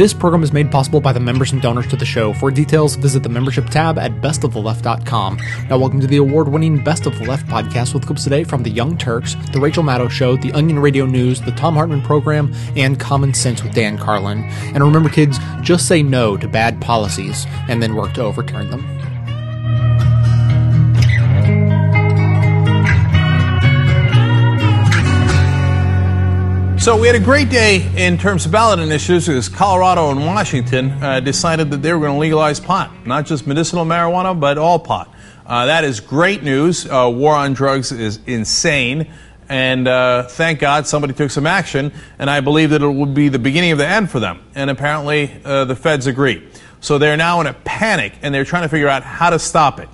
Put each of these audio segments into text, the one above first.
This program is made possible by the members and donors to the show. For details, visit the membership tab at bestoftheleft.com. Now, welcome to the award winning Best of the Left podcast with clips today from The Young Turks, The Rachel Maddow Show, The Onion Radio News, The Thom Hartmann Program, and Common Sense with Dan Carlin. And remember, kids, just say no to bad policies and then work to overturn them. So we had a great day in terms of ballot initiatives because Colorado and Washington uh, decided that they were going to legalize pot, not just medicinal marijuana, but all pot. Uh, that is great news. Uh, war on drugs is insane. And uh, thank God somebody took some action, and I believe that it will be the beginning of the end for them. And apparently uh, the feds agree. So they're now in a panic, and they're trying to figure out how to stop it.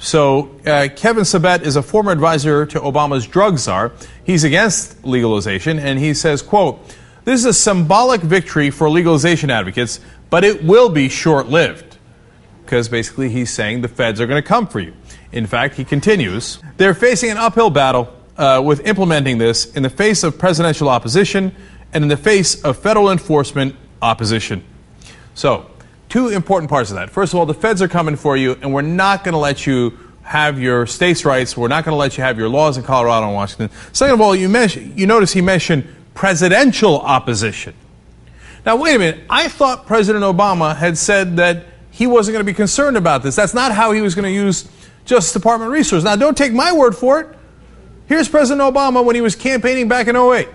So uh, Kevin Sabet is a former advisor to Obama's drug czar. He's against legalization, and he says, quote, this is a symbolic victory for legalization advocates, but it will be short-lived. Because basically he's saying the feds are going to come for you. In fact, he continues, they're facing an uphill battle uh, with implementing this in the face of presidential opposition and in the face of federal enforcement opposition. So, two important parts of that. First of all, the feds are coming for you, and we're not going to let you have your states' rights. We're not going to let you have your laws in Colorado and Washington. Second of all, you, you notice he mentioned presidential opposition. Now, wait a minute. I thought President Obama had said that he wasn't going to be concerned about this. That's not how he was going to use Justice Department resources. Now, don't take my word for it. Here's President Obama when he was campaigning back in 08.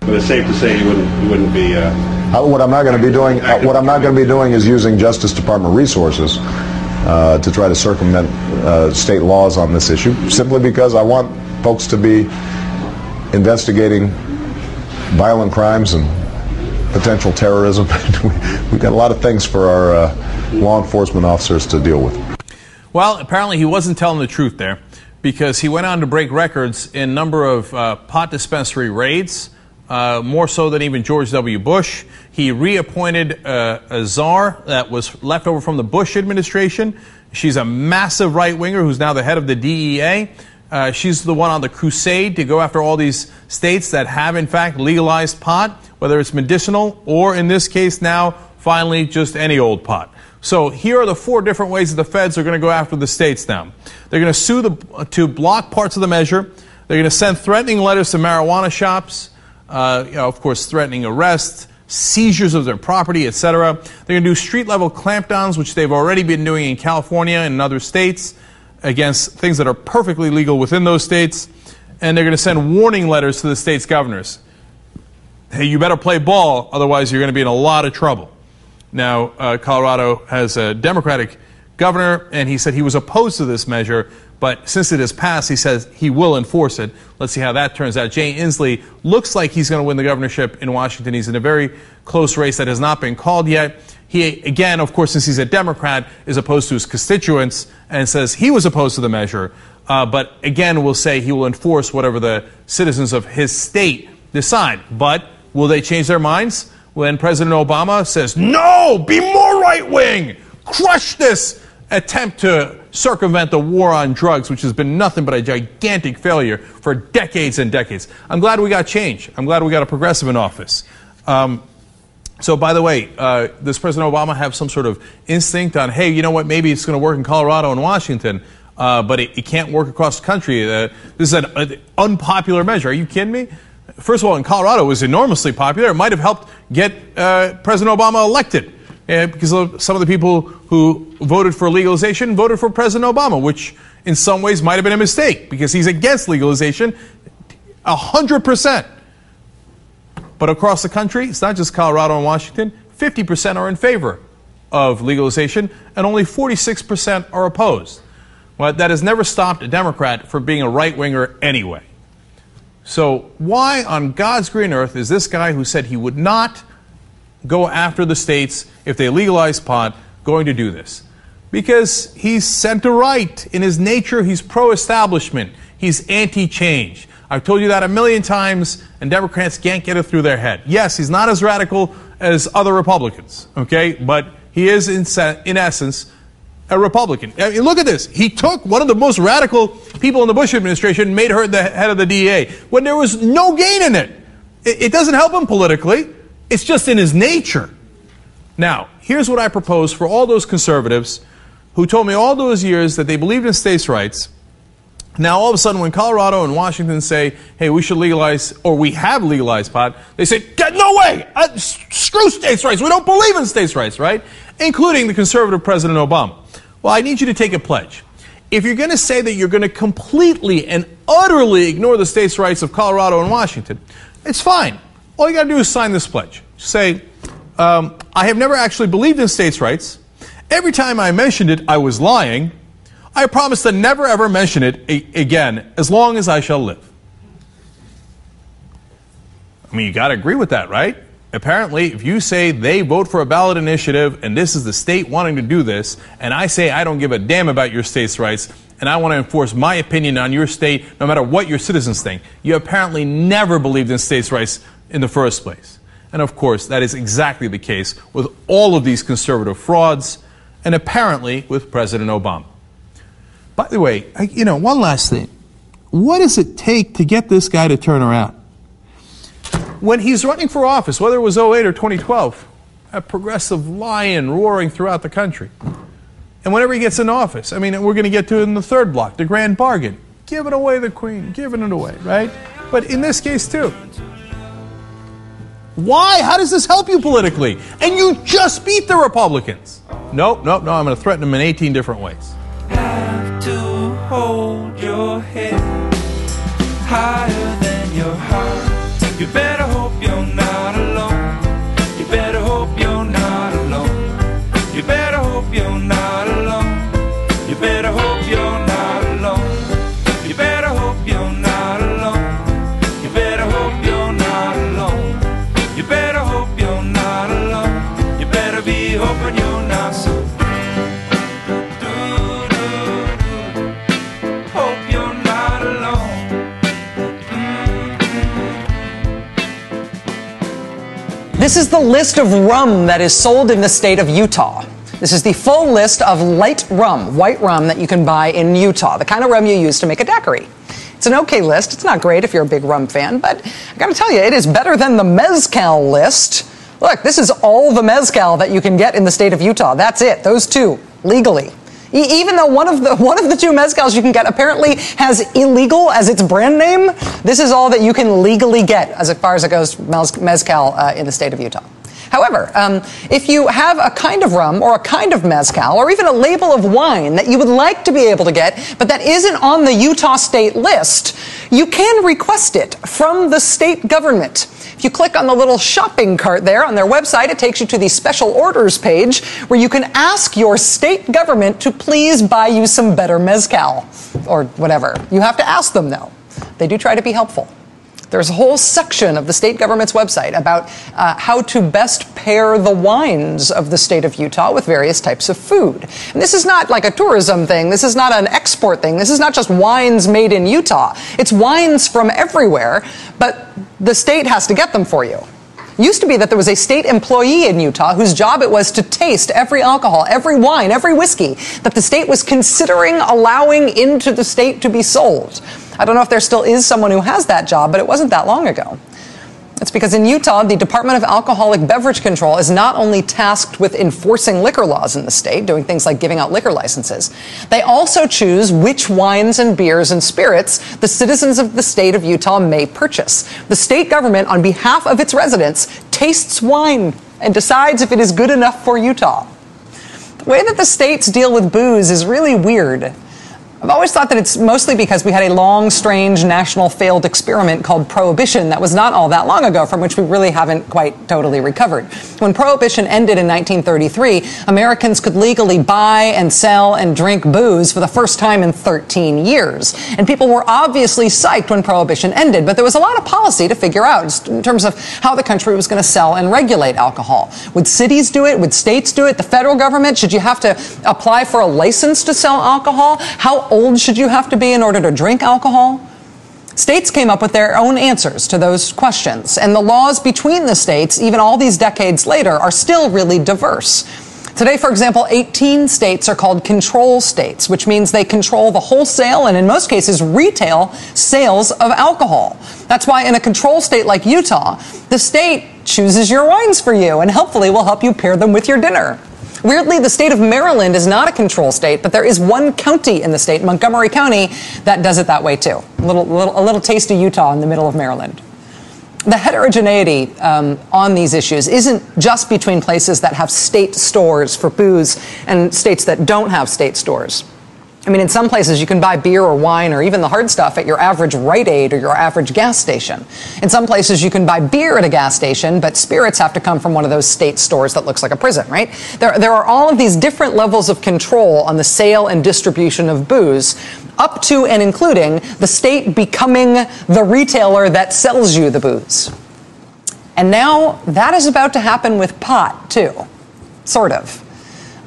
But it's safe to say he wouldn't, he wouldn't be. Uh, uh, what I'm not going to be doing, uh, what I'm not going to be doing, is using Justice Department resources uh, to try to circumvent uh, state laws on this issue. Simply because I want folks to be investigating violent crimes and potential terrorism. We've got a lot of things for our uh, law enforcement officers to deal with. Well, apparently he wasn't telling the truth there because he went on to break records in number of uh, pot dispensary raids, uh, more so than even George W. Bush. He reappointed uh, a czar that was left over from the Bush administration. She's a massive right winger who's now the head of the DEA. Uh, she's the one on the crusade to go after all these states that have, in fact, legalized pot, whether it's medicinal or, in this case, now finally just any old pot. So here are the four different ways that the feds are going to go after the states now. They're going to sue the, to block parts of the measure. They're going to send threatening letters to marijuana shops, uh, you know, of course, threatening arrests, seizures of their property, etc. They're going to do street level clampdowns, which they've already been doing in California and in other states against things that are perfectly legal within those states. And they're going to send warning letters to the state's governors. Hey, you better play ball, otherwise, you're going to be in a lot of trouble. Now, uh, Colorado has a Democratic governor, and he said he was opposed to this measure, but since it has passed, he says he will enforce it. Let's see how that turns out. Jay Inslee looks like he's going to win the governorship in Washington. He's in a very close race that has not been called yet. He, again, of course, since he's a Democrat, is opposed to his constituents and says he was opposed to the measure. Uh, but again, will say he will enforce whatever the citizens of his state decide. But will they change their minds when President Obama says, no, be more right wing, crush this attempt to circumvent the war on drugs, which has been nothing but a gigantic failure for decades and decades. I'm glad we got change. I'm glad we got a progressive in office. Um, so, by the way, uh, does President Obama have some sort of instinct on, hey, you know what, maybe it's going to work in Colorado and Washington, uh, but it, it, can't work across the country? Uh, this is an, an, unpopular measure. Are you kidding me? First of all, in Colorado, it was enormously popular. It might have helped get uh, President Obama elected uh, because some of the people who voted for legalization voted for President Obama, which in some ways might have been a mistake because he's against legalization 100%. But across the country, it's not just Colorado and Washington, 50% are in favor of legalization and only 46% are opposed. Well, that has never stopped a Democrat from being a right winger anyway. So, why on God's green earth is this guy who said he would not go after the states if they legalize pot going to do this? Because he's center right. In his nature, he's pro establishment, he's anti change. I've told you that a million times, and Democrats can't get it through their head. Yes, he's not as radical as other Republicans, okay? But he is, in, in essence, a Republican. I mean, look at this. He took one of the most radical people in the Bush administration and made her the head of the DEA when there was no gain in it. It, it doesn't help him politically, it's just in his nature. Now, here's what I propose for all those conservatives who told me all those years that they believed in states' rights. Now, all of a sudden, when Colorado and Washington say, hey, we should legalize, or we have legalized pot, they say, no way! Uh, screw states' rights. We don't believe in states' rights, right? Including the conservative President Obama. Well, I need you to take a pledge. If you're going to say that you're going to completely and utterly ignore the states' rights of Colorado and Washington, it's fine. All you got to do is sign this pledge. Say, um, I have never actually believed in states' rights. Every time I mentioned it, I was lying. I promise to never ever mention it a- again as long as I shall live. I mean, you got to agree with that, right? Apparently, if you say they vote for a ballot initiative and this is the state wanting to do this, and I say I don't give a damn about your state's rights, and I want to enforce my opinion on your state no matter what your citizens think, you apparently never believed in states' rights in the first place. And of course, that is exactly the case with all of these conservative frauds, and apparently with President Obama. By the way, I, you know, one last thing. What does it take to get this guy to turn around? When he's running for office, whether it was 08 or 2012, a progressive lion roaring throughout the country. And whenever he gets in office, I mean, we're going to get to it in the third block, the grand bargain. Giving away the queen, giving it away, right? But in this case, too. Why? How does this help you politically? And you just beat the Republicans. Nope, nope, no, I'm going to threaten them in 18 different ways. Have to hold your head higher than your heart. You better This is the list of rum that is sold in the state of Utah. This is the full list of light rum, white rum that you can buy in Utah, the kind of rum you use to make a daiquiri. It's an okay list. It's not great if you're a big rum fan, but I gotta tell you, it is better than the Mezcal list. Look, this is all the Mezcal that you can get in the state of Utah. That's it, those two, legally. Even though one of the one of the two mezcals you can get apparently has illegal as its brand name, this is all that you can legally get as far as it goes mezcal uh, in the state of Utah. However, um, if you have a kind of rum or a kind of mezcal or even a label of wine that you would like to be able to get, but that isn't on the Utah state list, you can request it from the state government. If you click on the little shopping cart there on their website, it takes you to the special orders page where you can ask your state government to please buy you some better mezcal or whatever. You have to ask them though. They do try to be helpful. There's a whole section of the state government's website about uh, how to best pair the wines of the state of Utah with various types of food. And this is not like a tourism thing. This is not an export thing. This is not just wines made in Utah. It's wines from everywhere, but the state has to get them for you. Used to be that there was a state employee in Utah whose job it was to taste every alcohol, every wine, every whiskey that the state was considering allowing into the state to be sold. I don't know if there still is someone who has that job, but it wasn't that long ago. It's because in Utah, the Department of Alcoholic Beverage Control is not only tasked with enforcing liquor laws in the state, doing things like giving out liquor licenses, they also choose which wines and beers and spirits the citizens of the state of Utah may purchase. The state government, on behalf of its residents, tastes wine and decides if it is good enough for Utah. The way that the states deal with booze is really weird. I've always thought that it's mostly because we had a long, strange national failed experiment called Prohibition that was not all that long ago, from which we really haven't quite totally recovered. When Prohibition ended in 1933, Americans could legally buy and sell and drink booze for the first time in 13 years. And people were obviously psyched when Prohibition ended, but there was a lot of policy to figure out in terms of how the country was going to sell and regulate alcohol. Would cities do it? Would states do it? The federal government? Should you have to apply for a license to sell alcohol? How old should you have to be in order to drink alcohol? States came up with their own answers to those questions, and the laws between the states, even all these decades later, are still really diverse. Today, for example, 18 states are called control states, which means they control the wholesale and, in most cases, retail sales of alcohol. That's why, in a control state like Utah, the state chooses your wines for you and helpfully will help you pair them with your dinner. Weirdly, the state of Maryland is not a control state, but there is one county in the state, Montgomery County, that does it that way too. A little, little, a little taste of Utah in the middle of Maryland. The heterogeneity um, on these issues isn't just between places that have state stores for booze and states that don't have state stores. I mean, in some places you can buy beer or wine or even the hard stuff at your average Rite Aid or your average gas station. In some places you can buy beer at a gas station, but spirits have to come from one of those state stores that looks like a prison, right? There, there are all of these different levels of control on the sale and distribution of booze, up to and including the state becoming the retailer that sells you the booze. And now that is about to happen with pot, too. Sort of.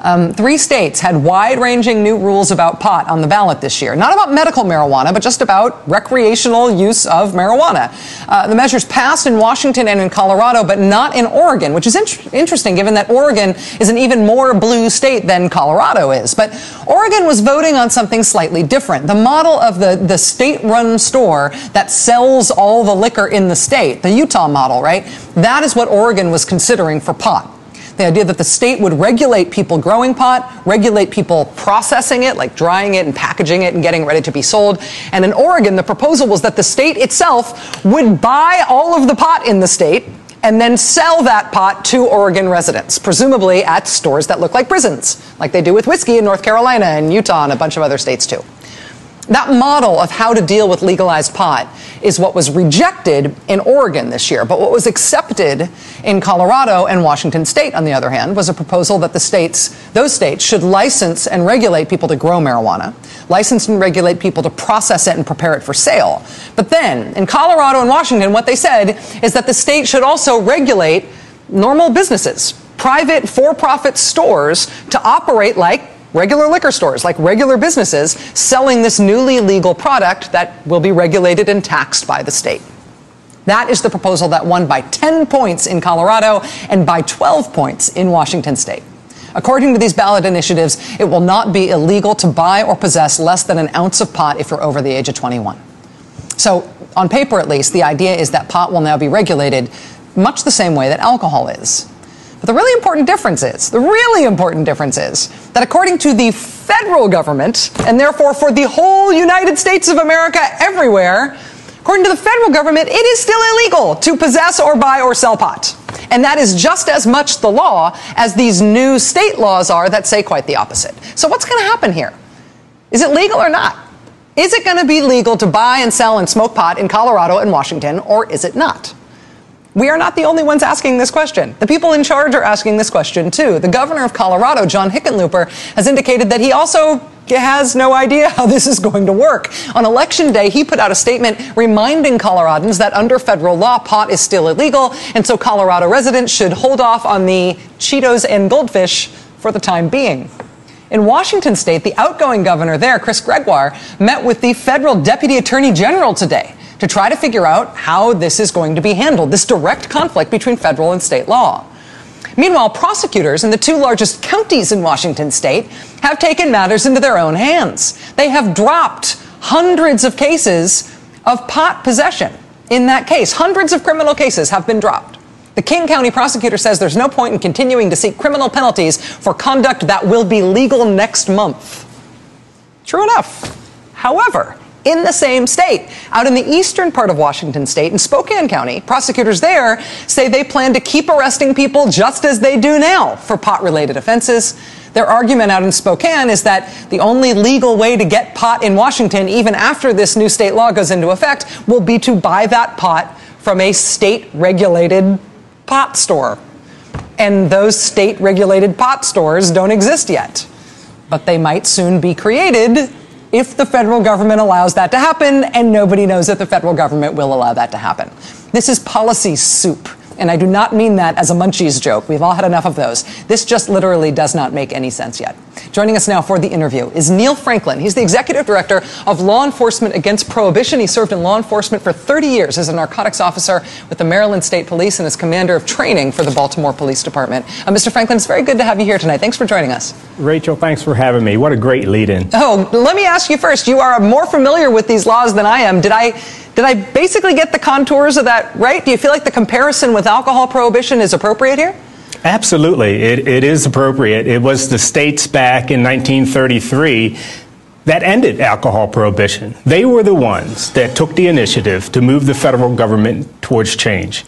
Um, three states had wide ranging new rules about pot on the ballot this year. Not about medical marijuana, but just about recreational use of marijuana. Uh, the measures passed in Washington and in Colorado, but not in Oregon, which is int- interesting given that Oregon is an even more blue state than Colorado is. But Oregon was voting on something slightly different. The model of the, the state run store that sells all the liquor in the state, the Utah model, right? That is what Oregon was considering for pot. The idea that the state would regulate people growing pot, regulate people processing it, like drying it and packaging it and getting ready to be sold. And in Oregon, the proposal was that the state itself would buy all of the pot in the state and then sell that pot to Oregon residents, presumably at stores that look like prisons, like they do with whiskey in North Carolina and Utah and a bunch of other states too. That model of how to deal with legalized pot is what was rejected in Oregon this year. But what was accepted in Colorado and Washington state, on the other hand, was a proposal that the states, those states, should license and regulate people to grow marijuana, license and regulate people to process it and prepare it for sale. But then, in Colorado and Washington, what they said is that the state should also regulate normal businesses, private for profit stores to operate like regular liquor stores, like regular businesses, selling this newly legal product that will be regulated and taxed by the state. That is the proposal that won by 10 points in Colorado and by 12 points in Washington state. According to these ballot initiatives, it will not be illegal to buy or possess less than an ounce of pot if you're over the age of 21. So, on paper at least, the idea is that pot will now be regulated much the same way that alcohol is. But the really important difference is, the really important difference is that according to the federal government, and therefore for the whole United States of America everywhere, according to the federal government, it is still illegal to possess or buy or sell pot. And that is just as much the law as these new state laws are that say quite the opposite. So what's going to happen here? Is it legal or not? Is it going to be legal to buy and sell and smoke pot in Colorado and Washington, or is it not? We are not the only ones asking this question. The people in charge are asking this question too. The governor of Colorado, John Hickenlooper, has indicated that he also has no idea how this is going to work. On election day, he put out a statement reminding Coloradans that under federal law, pot is still illegal, and so Colorado residents should hold off on the Cheetos and goldfish for the time being. In Washington state, the outgoing governor there, Chris Gregoire, met with the federal deputy attorney general today to try to figure out how this is going to be handled, this direct conflict between federal and state law. Meanwhile, prosecutors in the two largest counties in Washington state have taken matters into their own hands. They have dropped hundreds of cases of pot possession in that case. Hundreds of criminal cases have been dropped. The King County prosecutor says there's no point in continuing to seek criminal penalties for conduct that will be legal next month. True enough. However, in the same state. Out in the eastern part of Washington state, in Spokane County, prosecutors there say they plan to keep arresting people just as they do now for pot related offenses. Their argument out in Spokane is that the only legal way to get pot in Washington, even after this new state law goes into effect, will be to buy that pot from a state regulated pot store. And those state regulated pot stores don't exist yet. But they might soon be created if the federal government allows that to happen, and nobody knows that the federal government will allow that to happen. This is policy soup. And I do not mean that as a munchies joke. We've all had enough of those. This just literally does not make any sense yet. Joining us now for the interview is Neil Franklin. He's the executive director of Law Enforcement Against Prohibition. He served in law enforcement for 30 years as a narcotics officer with the Maryland State Police and as commander of training for the Baltimore Police Department. Uh, Mr. Franklin, it's very good to have you here tonight. Thanks for joining us. Rachel, thanks for having me. What a great lead in. Oh, let me ask you first. You are more familiar with these laws than I am. Did I Did I basically get the contours of that right? Do you feel like the comparison with alcohol prohibition is appropriate here? Absolutely. It, it is appropriate. It was the states back in 1933 that ended alcohol prohibition. They were the ones that took the initiative to move the federal government towards change.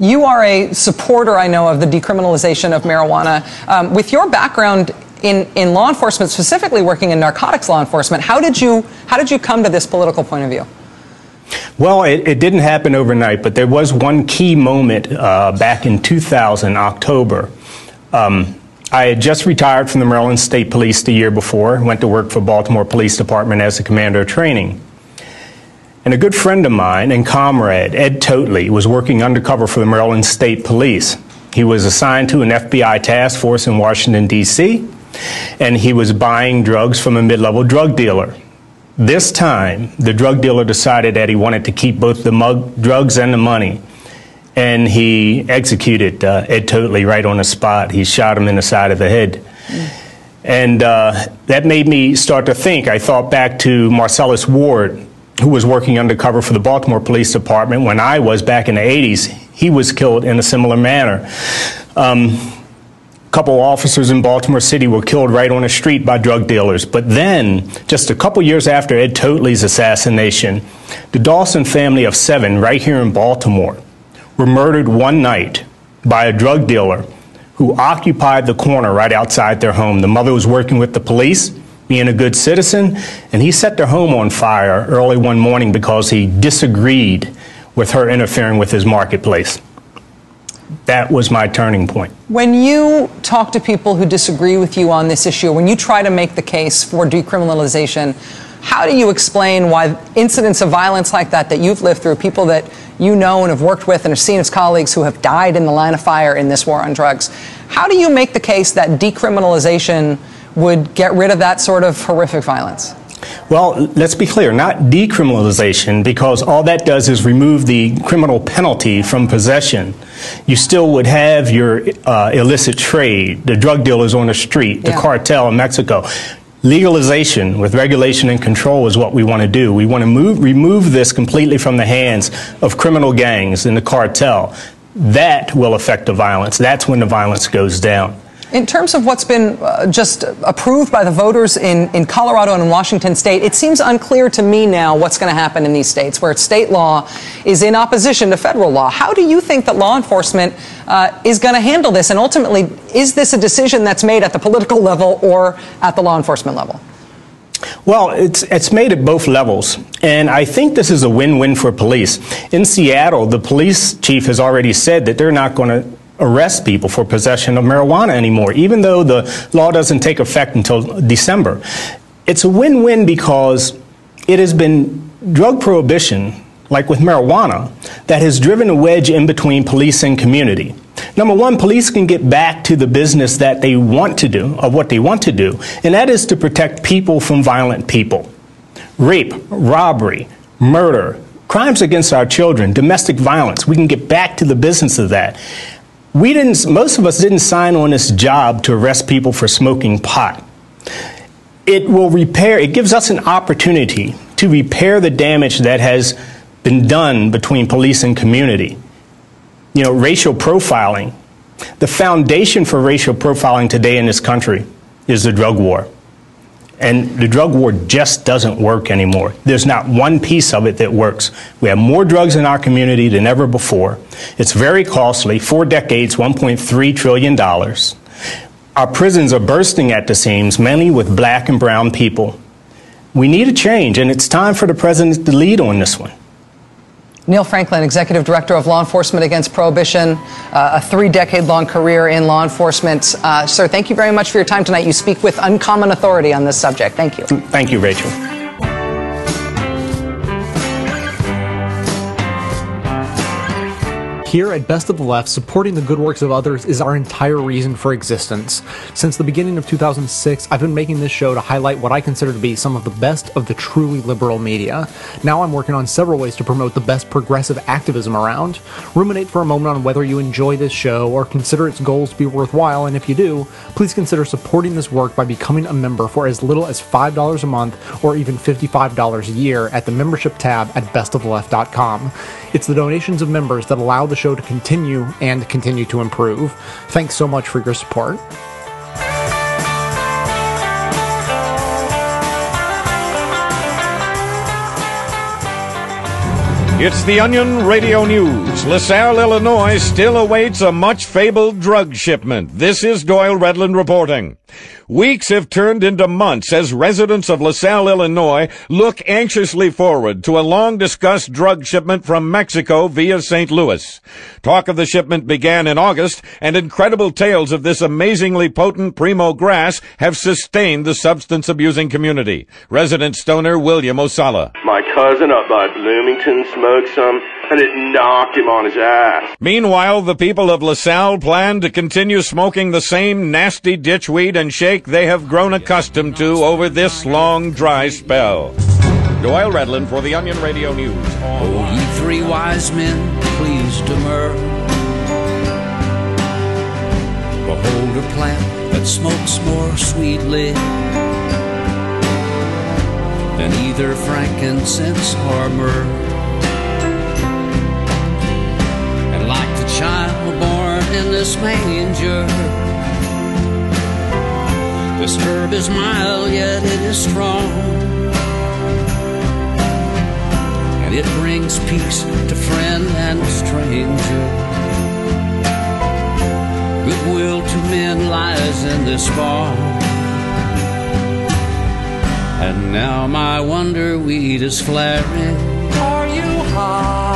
You are a supporter, I know, of the decriminalization of marijuana. Um, with your background in, in law enforcement, specifically working in narcotics law enforcement, how did you how did you come to this political point of view? Well, it, it didn't happen overnight, but there was one key moment uh, back in 2000, October. Um, I had just retired from the Maryland State Police the year before, went to work for Baltimore Police Department as a commander of training. And a good friend of mine and comrade, Ed Toatley, was working undercover for the Maryland State Police. He was assigned to an FBI task force in Washington, D.C., and he was buying drugs from a mid level drug dealer. This time, the drug dealer decided that he wanted to keep both the mug, drugs and the money. And he executed uh, Ed Toatley right on the spot. He shot him in the side of the head. And uh, that made me start to think. I thought back to Marcellus Ward, who was working undercover for the Baltimore Police Department when I was back in the 80s. He was killed in a similar manner. Um, couple officers in Baltimore City were killed right on the street by drug dealers. But then, just a couple years after Ed Toatley's assassination, the Dawson family of seven, right here in Baltimore, were murdered one night by a drug dealer who occupied the corner right outside their home. The mother was working with the police being a good citizen, and he set their home on fire early one morning because he disagreed with her interfering with his marketplace. That was my turning point. When you talk to people who disagree with you on this issue, when you try to make the case for decriminalization, how do you explain why incidents of violence like that that you've lived through, people that you know and have worked with and have seen as colleagues who have died in the line of fire in this war on drugs, how do you make the case that decriminalization would get rid of that sort of horrific violence? Well, let's be clear, not decriminalization, because all that does is remove the criminal penalty from possession. You still would have your uh, illicit trade, the drug dealers on the street, the Yeah. cartel in Mexico. Legalization with regulation and control is what we want to do. We want to move, remove this completely from the hands of criminal gangs and the cartel. That will affect the violence. That's when the violence goes down. In terms of what's been uh, just approved by the voters in, in Colorado and in Washington state, it seems unclear to me now what's going to happen in these states where state law is in opposition to federal law. How do you think that law enforcement uh, is going to handle this? And ultimately, is this a decision that's made at the political level or at the law enforcement level? Well, it's, it's made at both levels. And I think this is a win win for police. In Seattle, the police chief has already said that they're not going to arrest people for possession of marijuana anymore, even though the law doesn't take effect until December. It's a win win because it has been drug prohibition, like with marijuana, that has driven a wedge in between police and community. Number one, police can get back to the business that they want to do, of what they want to do, and that is to protect people from violent people. Rape, robbery, murder, crimes against our children, domestic violence, we can get back to the business of that. We didn't, most of us didn't sign on this job to arrest people for smoking pot. It will repair, it gives us an opportunity to repair the damage that has been done between police and community. You know, racial profiling. The foundation for racial profiling today in this country is the drug war. And the drug war just doesn't work anymore. There's not one piece of it that works. We have more drugs in our community than ever before. It's very costly. Four decades, $1.3 trillion. Our prisons are bursting at the seams, mainly with black and brown people. We need a change, and it's time for the president to lead on this one. Neil Franklin, Executive Director of Law Enforcement Against Prohibition, uh, a three decade long career in law enforcement. Uh, sir, thank you very much for your time tonight. You speak with uncommon authority on this subject. Thank you. Thank you, Rachel. Here at Best of the Left, supporting the good works of others is our entire reason for existence. Since the beginning of 2006, I've been making this show to highlight what I consider to be some of the best of the truly liberal media. Now I'm working on several ways to promote the best progressive activism around. Ruminate for a moment on whether you enjoy this show or consider its goals to be worthwhile, and if you do, please consider supporting this work by becoming a member for as little as $5 a month or even $55 a year at the membership tab at bestoftheleft.com. It's the donations of members that allow the show to continue and continue to improve. Thanks so much for your support. It's the Onion Radio News. LaSalle, Illinois still awaits a much fabled drug shipment. This is Doyle Redland reporting. Weeks have turned into months as residents of LaSalle, Illinois look anxiously forward to a long discussed drug shipment from Mexico via St. Louis. Talk of the shipment began in August and incredible tales of this amazingly potent primo grass have sustained the substance abusing community. Resident stoner William Osala. My cousin up by Bloomington smoked some, and it knocked him on his ass. Meanwhile, the people of LaSalle plan to continue smoking the same nasty ditchweed and shake they have grown accustomed to over this long dry spell. Doyle Redland for the Onion Radio News. Oh, ye three wise men, please demur. Behold a plant that smokes more sweetly than either frankincense or myrrh. In this manger, this herb is mild, yet it is strong. And it brings peace to friend and stranger. Goodwill to men lies in this farm. And now my wonder weed is flaring. Are you high?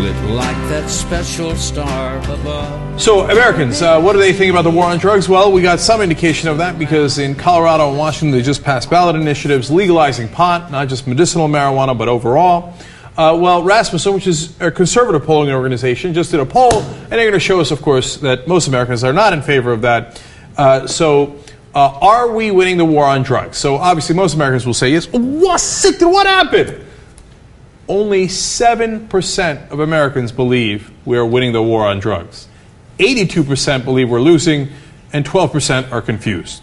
Lit like that special star above. So, Americans, uh, what do they think about the war on drugs? Well, we got some indication of that because in Colorado and Washington, they just passed ballot initiatives legalizing pot, not just medicinal marijuana, but overall. Uh, well, Rasmussen, which is a conservative polling organization, just did a poll, and they're going to show us, of course, that most Americans are not in favor of that. Uh, so, uh, are we winning the war on drugs? So, obviously, most Americans will say yes. What's it? What happened? Only 7% of Americans believe we are winning the war on drugs. 82% believe we're losing, and 12% are confused.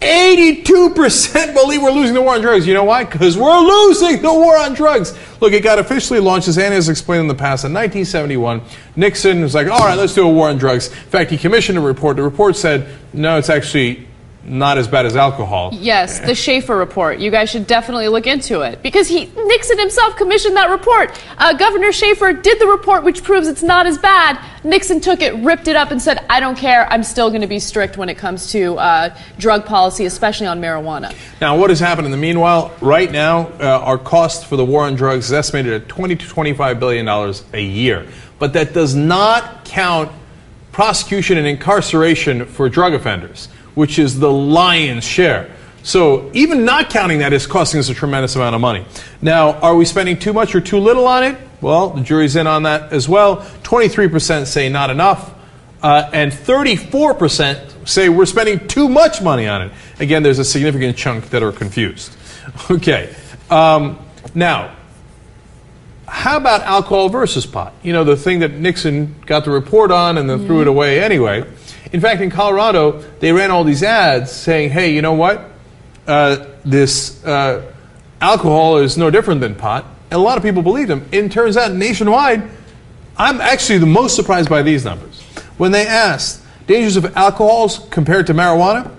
82% believe we're losing the war on drugs. You know why? Because we're losing the war on drugs. Look, it got officially launched, as Annie has explained in the past, in 1971. Nixon was like, all right, let's do a war on drugs. In fact, he commissioned a report. The report said, no, it's actually not as bad as alcohol. Yes, the Shafer report. You guys should definitely look into it because he Nixon himself commissioned that report. Uh, Governor Shafer did the report, which proves it's not as bad. Nixon took it, ripped it up, and said, "I don't care. I'm still going to be strict when it comes to uh, drug policy, especially on marijuana." Now, what has happened in the meanwhile? Right now, uh, our cost for the war on drugs is estimated at 20 to 25 billion dollars a year, but that does not count prosecution and incarceration for drug offenders which is the lion's share. So even not counting that is costing us a tremendous amount of money. Now, are we spending too much or too little on it? Well, the jury's in on that as well. 23% say not enough, uh, and 34% say we're spending too much money on it. Again, there's a significant chunk that are confused. Okay. Um, now, how about alcohol versus pot? You know, the thing that Nixon got the report on and then mm-hmm. threw it away anyway. In fact, in Colorado, they ran all these ads saying, hey, you know what? Uh, this uh, alcohol is no different than pot. And a lot of people believed them. It turns out nationwide, I'm actually the most surprised by these numbers. When they asked dangers of alcohols compared to marijuana,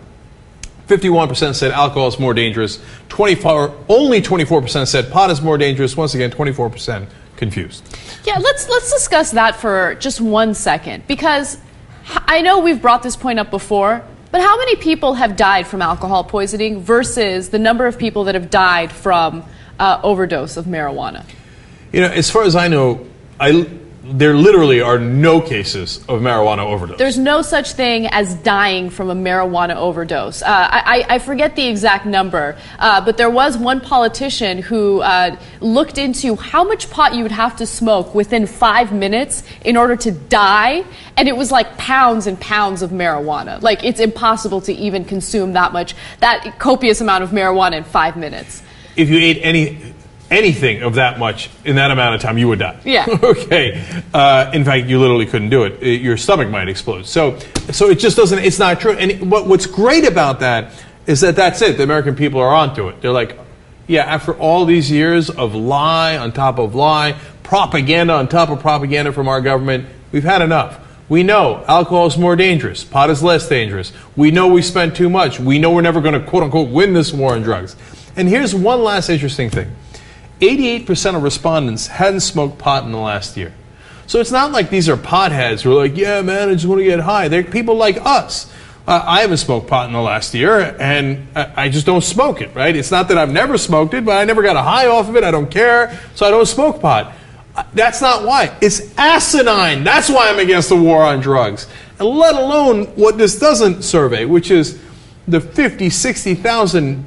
51% said alcohol is more dangerous. 24, only 24% said pot is more dangerous. Once again, 24% confused. Yeah, let's let's discuss that for just one second because I know we've brought this point up before, but how many people have died from alcohol poisoning versus the number of people that have died from uh, overdose of marijuana? You know, as far as I know, I there literally are no cases of marijuana overdose. There's no such thing as dying from a marijuana overdose. Uh, I, I forget the exact number, uh, but there was one politician who uh, looked into how much pot you would have to smoke within five minutes in order to die, and it was like pounds and pounds of marijuana. Like it's impossible to even consume that much, that copious amount of marijuana in five minutes. if you ate any anything of that much in that amount of time, you would die. Yeah. okay. Uh, in fact, you literally couldn't do it. It- Your stomach might explode. So, so it just doesn't. It's not true. And what, what's great about that is that that's it. The American people are onto it. They're like, yeah. After all these years of lie on top of lie, propaganda on top of propaganda from our government, we've had enough. We know alcohol is more dangerous. Pot is less dangerous. We know we spent too much. We know we're never going to quote unquote win this war on drugs. And here's one last interesting thing 88% of respondents hadn't smoked pot in the last year. So it's not like these are potheads who are like, yeah, man, I just want to get high. They're people like us. Uh, I haven't smoked pot in the last year, and I, I just don't smoke it, right? It's not that I've never smoked it, but I never got a high off of it. I don't care, so I don't smoke pot. Uh, That's not why. It's asinine. That's why I'm against the war on drugs. And let alone what this doesn't survey, which is the 50, 60,000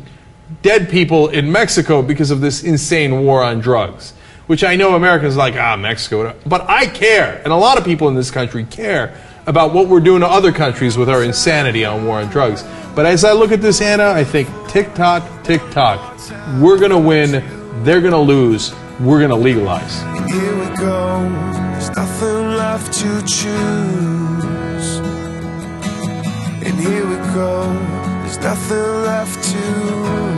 dead people in Mexico because of this insane war on drugs. Which I know Americans like, ah, Mexico. But I care. And a lot of people in this country care about what we're doing to other countries with our insanity on war on drugs. But as I look at this, Ana, I think tick tock, tick tock. We're going to win. They're going to lose. We're going to legalize. And here we go. There's nothing left to choose. And here we go. There's nothing left to.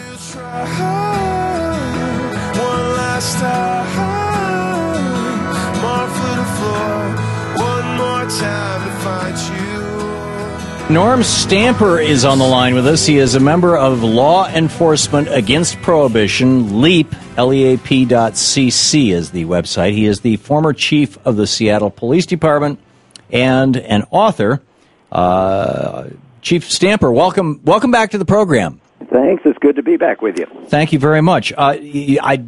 Norm Stamper is on the line with us. He is a member of Law Enforcement Against Prohibition, LEAP, L-E-A-P dot C-C is the website. He is the former chief of the Seattle Police Department and an author. Uh, chief Stamper, welcome, welcome back to the program. Thanks. It's good to be back with you. Thank you very much. Uh, I,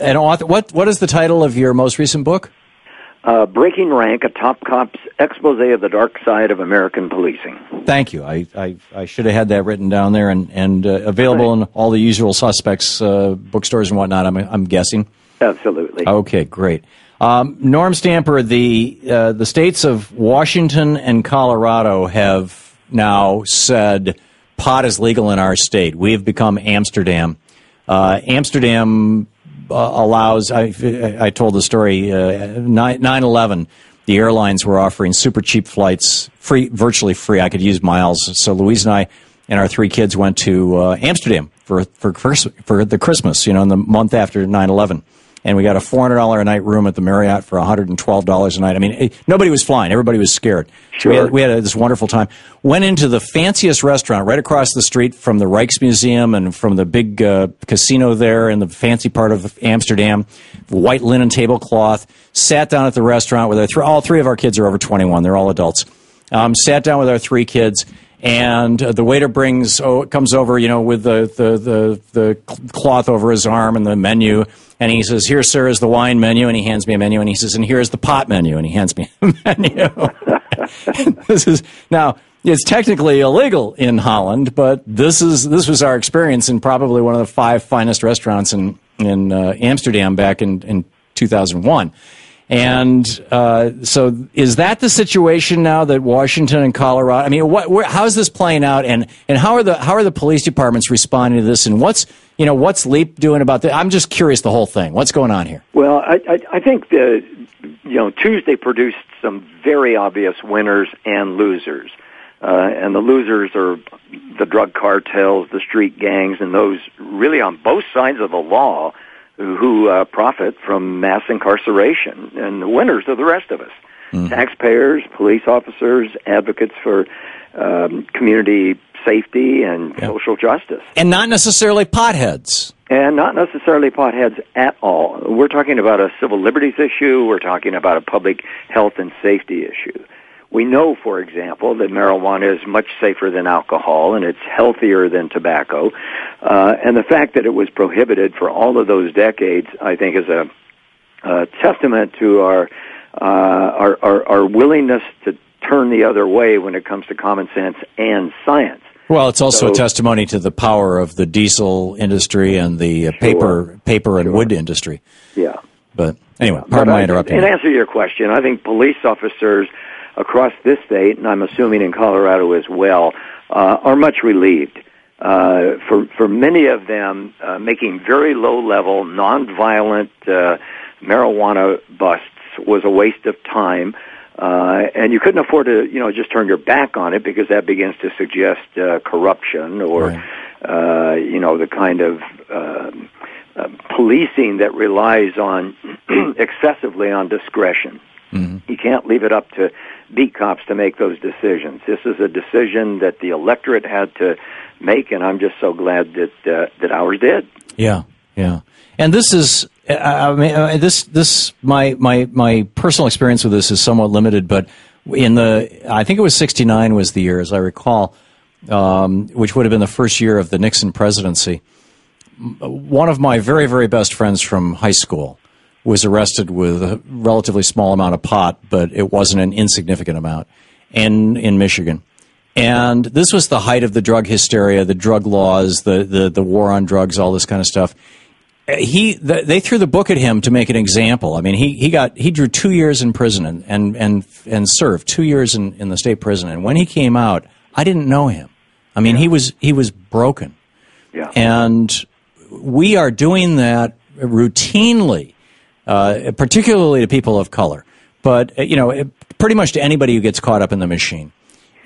an author, what, what is the title of your most recent book? Uh, Breaking Rank, a top cop's expose of the dark side of American policing. Thank you. I, I, I should have had that written down there and, and uh, available in all the usual suspects, uh, bookstores and whatnot, I'm, I'm guessing. Absolutely. Okay, great. Um, Norm Stamper, the, uh, the states of Washington and Colorado have now said pot is legal in our state. We have become Amsterdam. Uh, Amsterdam allows, I, I told the story, uh, 9 11, the airlines were offering super cheap flights, free, virtually free. I could use miles. So Louise and I and our three kids went to uh, Amsterdam for, for, for the Christmas, you know, in the month after 9 11 and we got a four hundred dollar a night room at the Marriott for one hundred and twelve dollars a night. I mean, nobody was flying; everybody was scared. So we had, we had a, this wonderful time. Went into the fanciest restaurant right across the street from the Rijksmuseum and from the big uh, casino there in the fancy part of Amsterdam. White linen tablecloth. Sat down at the restaurant with our th- all three of our kids are over twenty one. They're all adults. Um, sat down with our three kids and uh, the waiter brings oh comes over you know with the, the the the cloth over his arm and the menu and he says here sir is the wine menu. And he hands me a menu and he says and here's the pot menu. And he hands me a menu. This is now it's technically illegal in Holland but this is this was our experience in probably one of the five finest restaurants in in uh, Amsterdam back in in 2001 and uh, so, is that the situation now that Washington and Colorado? I mean, what, where, how is this playing out, and, and how are the how are the police departments responding to this, and what's you know what's Leap doing about this? I'm just curious the whole thing. What's going on here? Well, I, I, I think the you know, Tuesday produced some very obvious winners and losers. Uh, and the losers are the drug cartels, the street gangs, and those really on both sides of the law who uh, profit from mass incarceration. And the winners are the rest of us taxpayers, police officers, advocates for um, community safety and social justice. And not necessarily potheads. And not necessarily potheads at all. We're talking about a civil liberties issue. We're talking about a public health and safety issue. We know, for example, that marijuana is much safer than alcohol and it's healthier than tobacco. Uh, and the fact that it was prohibited for all of those decades, I think, is a, a testament to our, uh, our, our, our willingness to turn the other way when it comes to common sense and science. Well, it's also So- a testimony to the power of the diesel industry and the uh, paper, paper and wood industry. Yeah. But anyway, But pardon my I- interrupting. In answer to your question, I think police officers across this state, and I'm assuming in Colorado as well, uh, are much relieved. Uh, for for many of them, uh, making very low level, nonviolent uh, marijuana busts was a waste of time. Uh, and you couldn't afford to, you know, just turn your back on it because that begins to suggest uh, corruption or, uh, you know, the kind of um, uh, policing that relies on excessively on discretion. You can't leave it up to beat cops to make those decisions. This is a decision that the electorate had to make, and I'm just so glad that uh, that ours did. Yeah, yeah. And this is, I I mean, uh, this, this, my, my, my personal experience with this is somewhat limited, but in the, I think it was 69 was the year, as I recall, um, which would have been the first year of the Nixon presidency. One of my very, very best friends from high school was arrested with a relatively small amount of pot, but it wasn't an insignificant amount, in, in Michigan. And this was the height of the drug hysteria, the drug laws, the, the, the war on drugs, all this kind of stuff. He, th they threw the book at him to make an example. I mean, he, he got, he drew two years in prison and, and, and, and served two years in, in the state prison. And when he came out, I didn't know him. I mean, he was, he was broken. Yeah. And we are doing that routinely, uh, particularly to people of color, but uh, you know, pretty much to anybody who gets caught up in the machine.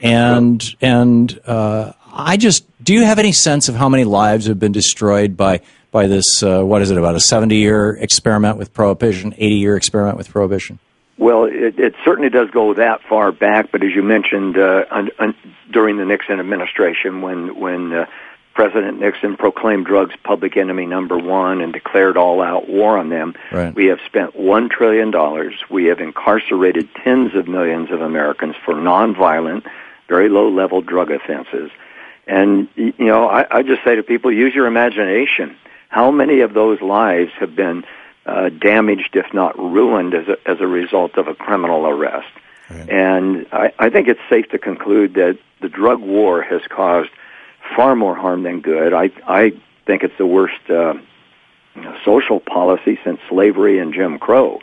And and uh, I just do you have any sense of how many lives have been destroyed by by this? Uh, what is it about a seventy year experiment with prohibition, eighty year experiment with prohibition? Well, it, it certainly does go that far back, but as you mentioned uh, un, un, during the Nixon administration, when when uh, President Nixon proclaimed drugs public enemy number one and declared all-out war on them, Right. we have spent one trillion dollars. We have incarcerated tens of millions of Americans for nonviolent, very low-level drug offenses. And you know, I, I just say to people, use your imagination. How many of those lives have been uh, damaged, if not ruined, as a, as a result of a criminal arrest? And I, I think it's safe to conclude that the drug war has caused far more harm than good. I, I think it's the worst uh, you know, social policy since slavery and Jim Crow.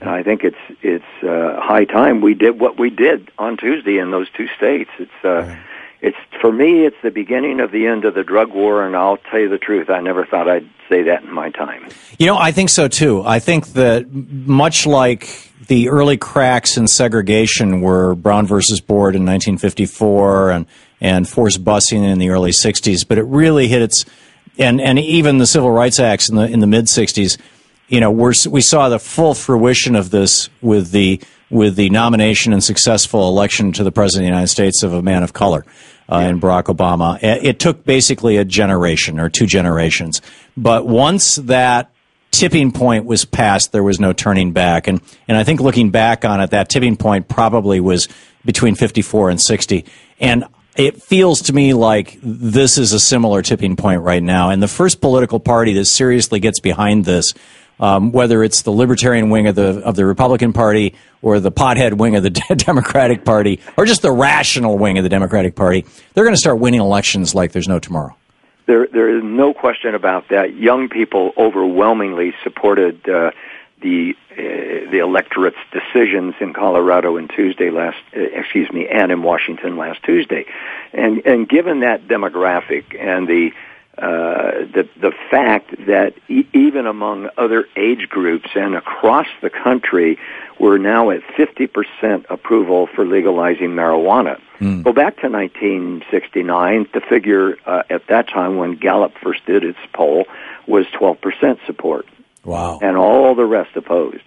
And I think it's it's uh, high time we did what we did on Tuesday in those two states. It's uh, it's for me it's the beginning of the end of the drug war, and I'll tell you the truth. I never thought I'd say that in my time. You know, I think so too. I think that much like the early cracks in segregation were Brown versus Board in 1954 and, and forced busing in the early 60s, but it really hit its, and, and even the Civil Rights Acts in the, in the mid 60s, you know, we're, we saw the full fruition of this with the, with the nomination and successful election to the President of the United States of a man of color. Uh, in Barack Obama. It it took basically a generation or two generations. But once that tipping point was passed, there was no turning back. And, and I think looking back on it, that tipping point probably was between 54 and 60. And it feels to me like this is a similar tipping point right now. And the first political party that seriously gets behind this, um, whether it's the libertarian wing of the of the Republican Party or the pothead wing of the Democratic Party or just the rational wing of the Democratic Party, they're going to start winning elections like there's no tomorrow. There, there is no question about that. Young people overwhelmingly supported uh, the uh, the electorate's decisions in Colorado and Tuesday last, uh, excuse me, and in Washington last Tuesday, and and given that demographic and the uh, the the fact that e- even among other age groups and across the country, we're now at 50% approval for legalizing marijuana. Go back to 1969. The figure uh, at that time, when Gallup first did its poll, was 12% support. Wow. And all the rest opposed.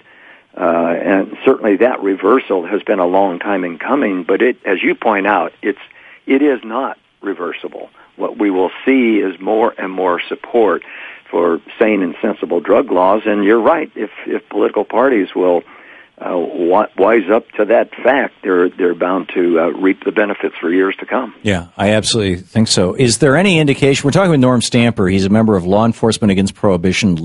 Uh, and certainly that reversal has been a long time in coming, but it, as you point out, it's, it is not reversible. What we will see is more and more support for sane and sensible drug laws, and you're right, if, if political parties will uh, wise up to that fact, they're, they're bound to uh, reap the benefits for years to come. Yeah, I absolutely think so. Is there any indication? We're talking with Norm Stamper. He's a member of Law Enforcement Against Prohibition.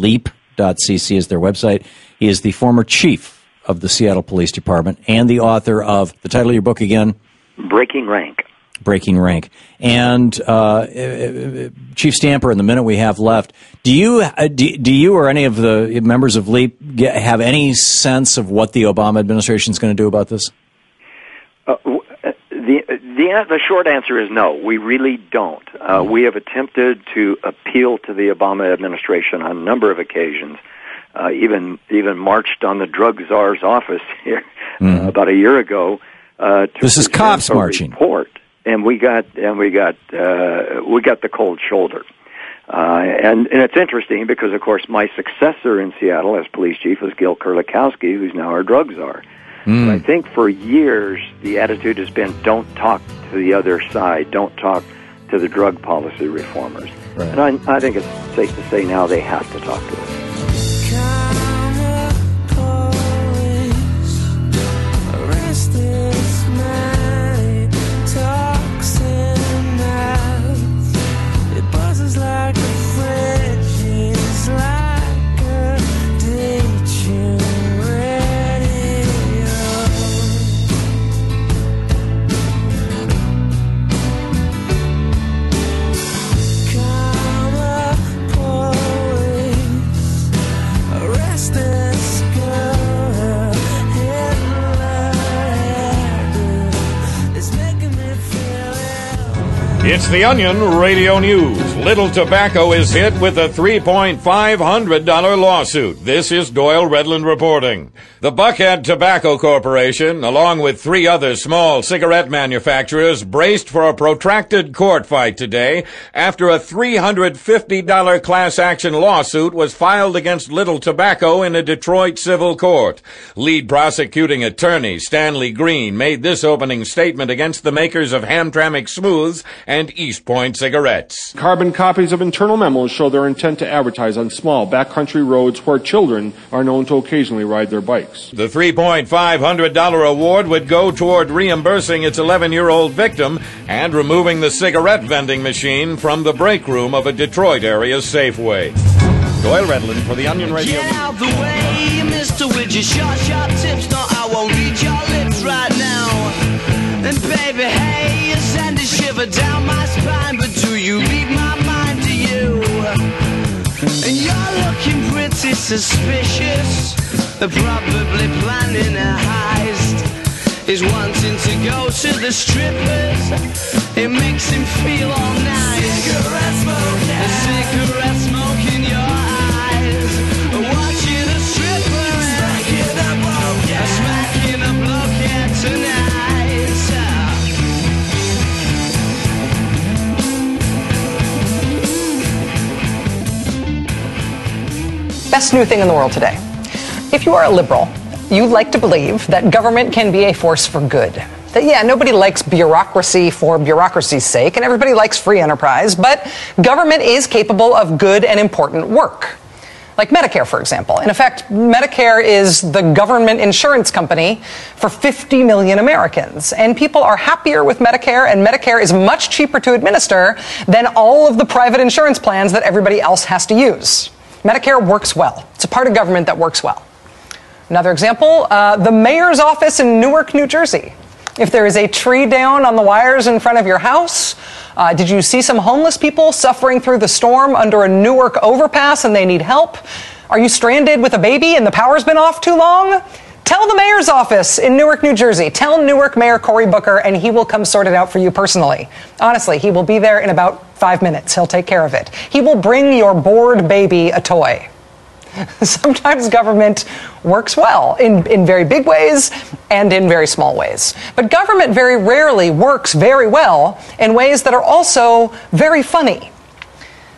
Leap.cc is their website. He is the former chief of the Seattle Police Department and the author of the title of your book again, Breaking Rank. Breaking Rank. And uh, uh, Chief Stamper, in the minute we have left, do you uh, do, do you or any of the members of Leap get, have any sense of what the Obama administration is going to do about this? Uh, uh, the the the short answer is no. We really don't. Uh, we have attempted to appeal to the Obama administration on a number of occasions. Uh, even even marched on the drug czar's office here uh, about a year ago. Uh, to This is cops marching. Report, and we got and we got uh, we got the cold shoulder. Uh, and, and it's interesting because, of course, my successor in Seattle as police chief was Gil Kerlikowske, who's now our drug czar. Mm. But I think for years the attitude has been don't talk to the other side, don't talk to the drug policy reformers. And I, I think it's safe to say now they have to talk to us. It's the Onion Radio News. Little Tobacco is hit with a $3.500 lawsuit. This is Doyle Redland reporting. The Buckhead Tobacco Corporation, along with three other small cigarette manufacturers, braced for a protracted court fight today after a $350 class action lawsuit was filed against Little Tobacco in a Detroit civil court. Lead prosecuting attorney Stanley Green made this opening statement against the makers of Hamtramck Smooths and East Point cigarettes. Carbon copies of internal memos show their intent to advertise on small backcountry roads where children are known to occasionally ride their bikes. The $3.500 award would go toward reimbursing its 11 year old victim and removing the cigarette vending machine from the break room of a Detroit area Safeway. Doyle Redland for the Onion Radio. Get out the way, Mr. Widget. Sharp, sharp tips. No, I won't read your lips right now. And baby, hey, you send a shiver down my spine. But do you read my mind? Do you? And you're looking pretty suspicious. They're probably planning a heist. Is wanting to go to the strippers. It makes him feel all nice. Cigarette smoke, cigarette smoke Best new thing in the world today. If you are a liberal, you like to believe that government can be a force for good. That, yeah, nobody likes bureaucracy for bureaucracy's sake, and everybody likes free enterprise, but government is capable of good and important work. Like Medicare, for example. In effect, Medicare is the government insurance company for 50 million Americans. And people are happier with Medicare, and Medicare is much cheaper to administer than all of the private insurance plans that everybody else has to use. Medicare works well. It's a part of government that works well. Another example uh, the mayor's office in Newark, New Jersey. If there is a tree down on the wires in front of your house, uh, did you see some homeless people suffering through the storm under a Newark overpass and they need help? Are you stranded with a baby and the power's been off too long? Tell the mayor's office in Newark, New Jersey. Tell Newark Mayor Cory Booker, and he will come sort it out for you personally. Honestly, he will be there in about five minutes. He'll take care of it. He will bring your bored baby a toy. Sometimes government works well in, in very big ways and in very small ways. But government very rarely works very well in ways that are also very funny.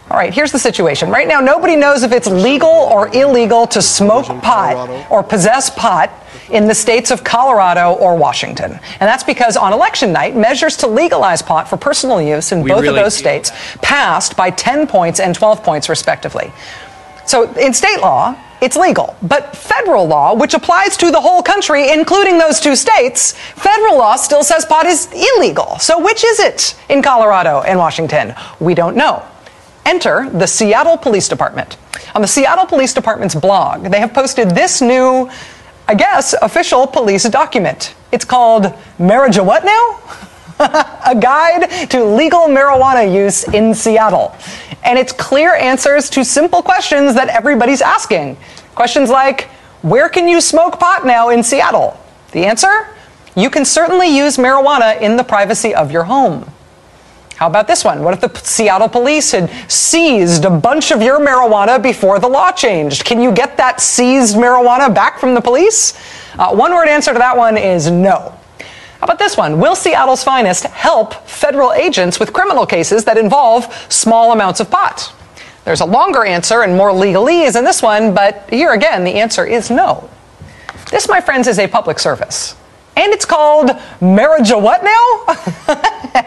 All right, here's the situation. Right now, nobody knows if it's legal or illegal to smoke pot or possess pot in the states of Colorado or Washington. And that's because on election night, measures to legalize pot for personal use in We both really- of those states passed by 10 points and 12 points, respectively. So in state law, it's legal. But federal law, which applies to the whole country, including those two states, federal law still says pot is illegal. So which is it in Colorado and Washington? We don't know. Enter the Seattle Police Department. On the Seattle Police Department's blog, they have posted this new, I guess, official police document. It's called Marijwhatnow? a guide to legal marijuana use in Seattle. And it's clear answers to simple questions that everybody's asking. Questions like, where can you smoke pot now in Seattle? The answer? You can certainly use marijuana in the privacy of your home. How about this one? What if the Seattle police had seized a bunch of your marijuana before the law changed? Can you get that seized marijuana back from the police? Uh, one word answer to that one is no. How about this one? Will Seattle's finest help federal agents with criminal cases that involve small amounts of pot? There's a longer answer and more legalese in this one, but here again, the answer is no. This, my friends, is a public service. And it's called Marriage a What Now?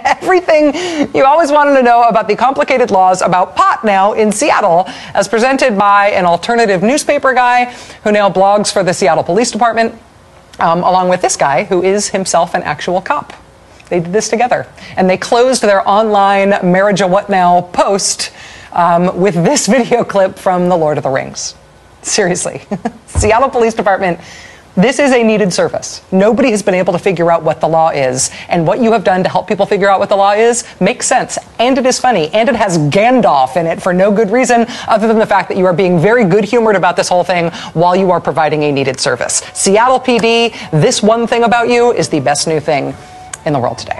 Everything you always wanted to know about the complicated laws about pot now in Seattle, as presented by an alternative newspaper guy who now blogs for the Seattle Police Department, um, along with this guy who is himself an actual cop. They did this together. And they closed their online Marriage a What Now post um, with this video clip from The Lord of the Rings. Seriously. Seattle Police Department, this is a needed service. Nobody has been able to figure out what the law is. And what you have done to help people figure out what the law is makes sense. And it is funny. And it has Gandalf in it for no good reason other than the fact that you are being very good humored about this whole thing while you are providing a needed service. Seattle PD, this one thing about you is the best new thing in the world today.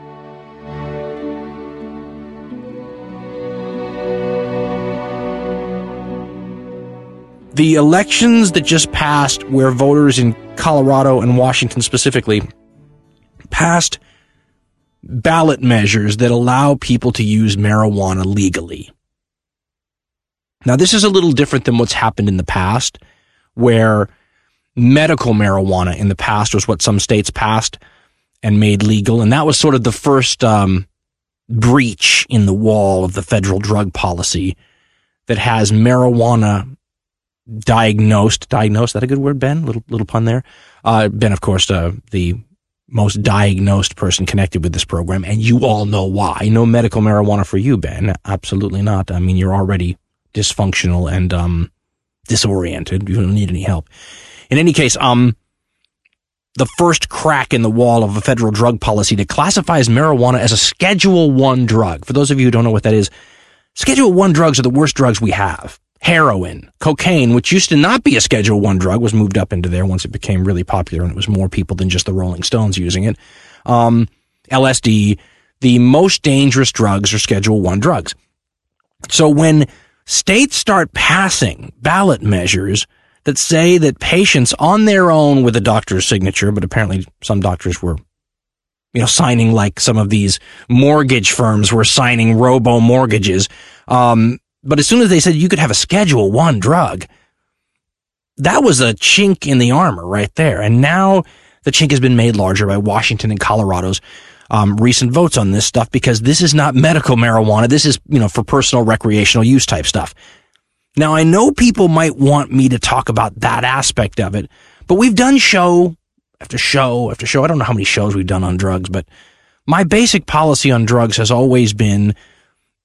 The elections that just passed, where voters in Colorado and Washington specifically passed ballot measures that allow people to use marijuana legally. Now, this is a little different than what's happened in the past, where medical marijuana in the past was what some states passed and made legal. And that was sort of the first um, breach in the wall of the federal drug policy that has marijuana diagnosed. Diagnosed, that a good word, Ben? Little little pun there. Uh, ben, of course, uh, the most diagnosed person connected with this program, and you all know why. No medical marijuana for you, Ben. Absolutely not. I mean, you're already dysfunctional and um, disoriented. You don't need any help. In any case, um, the first crack in the wall of a federal drug policy that classifies marijuana as a Schedule One drug. For those of you who don't know what that is, Schedule One drugs are the worst drugs we have. Heroin, cocaine, which used to not be a Schedule One drug, was moved up into there once it became really popular, and it was more people than just the Rolling Stones using it. Um, LSD, the most dangerous drugs are Schedule One drugs. So when states start passing ballot measures that say that patients on their own with a doctor's signature, but apparently some doctors were you know, signing like some of these mortgage firms were signing robo mortgages. Um, but as soon as they said you could have a schedule one drug, that was a chink in the armor right there. And now the chink has been made larger by Washington and Colorado's um, recent votes on this stuff because this is not medical marijuana. This is, you know, for personal recreational use type stuff. Now, I know people might want me to talk about that aspect of it, but we've done show after show after show. I don't know how many shows we've done on drugs, but my basic policy on drugs has always been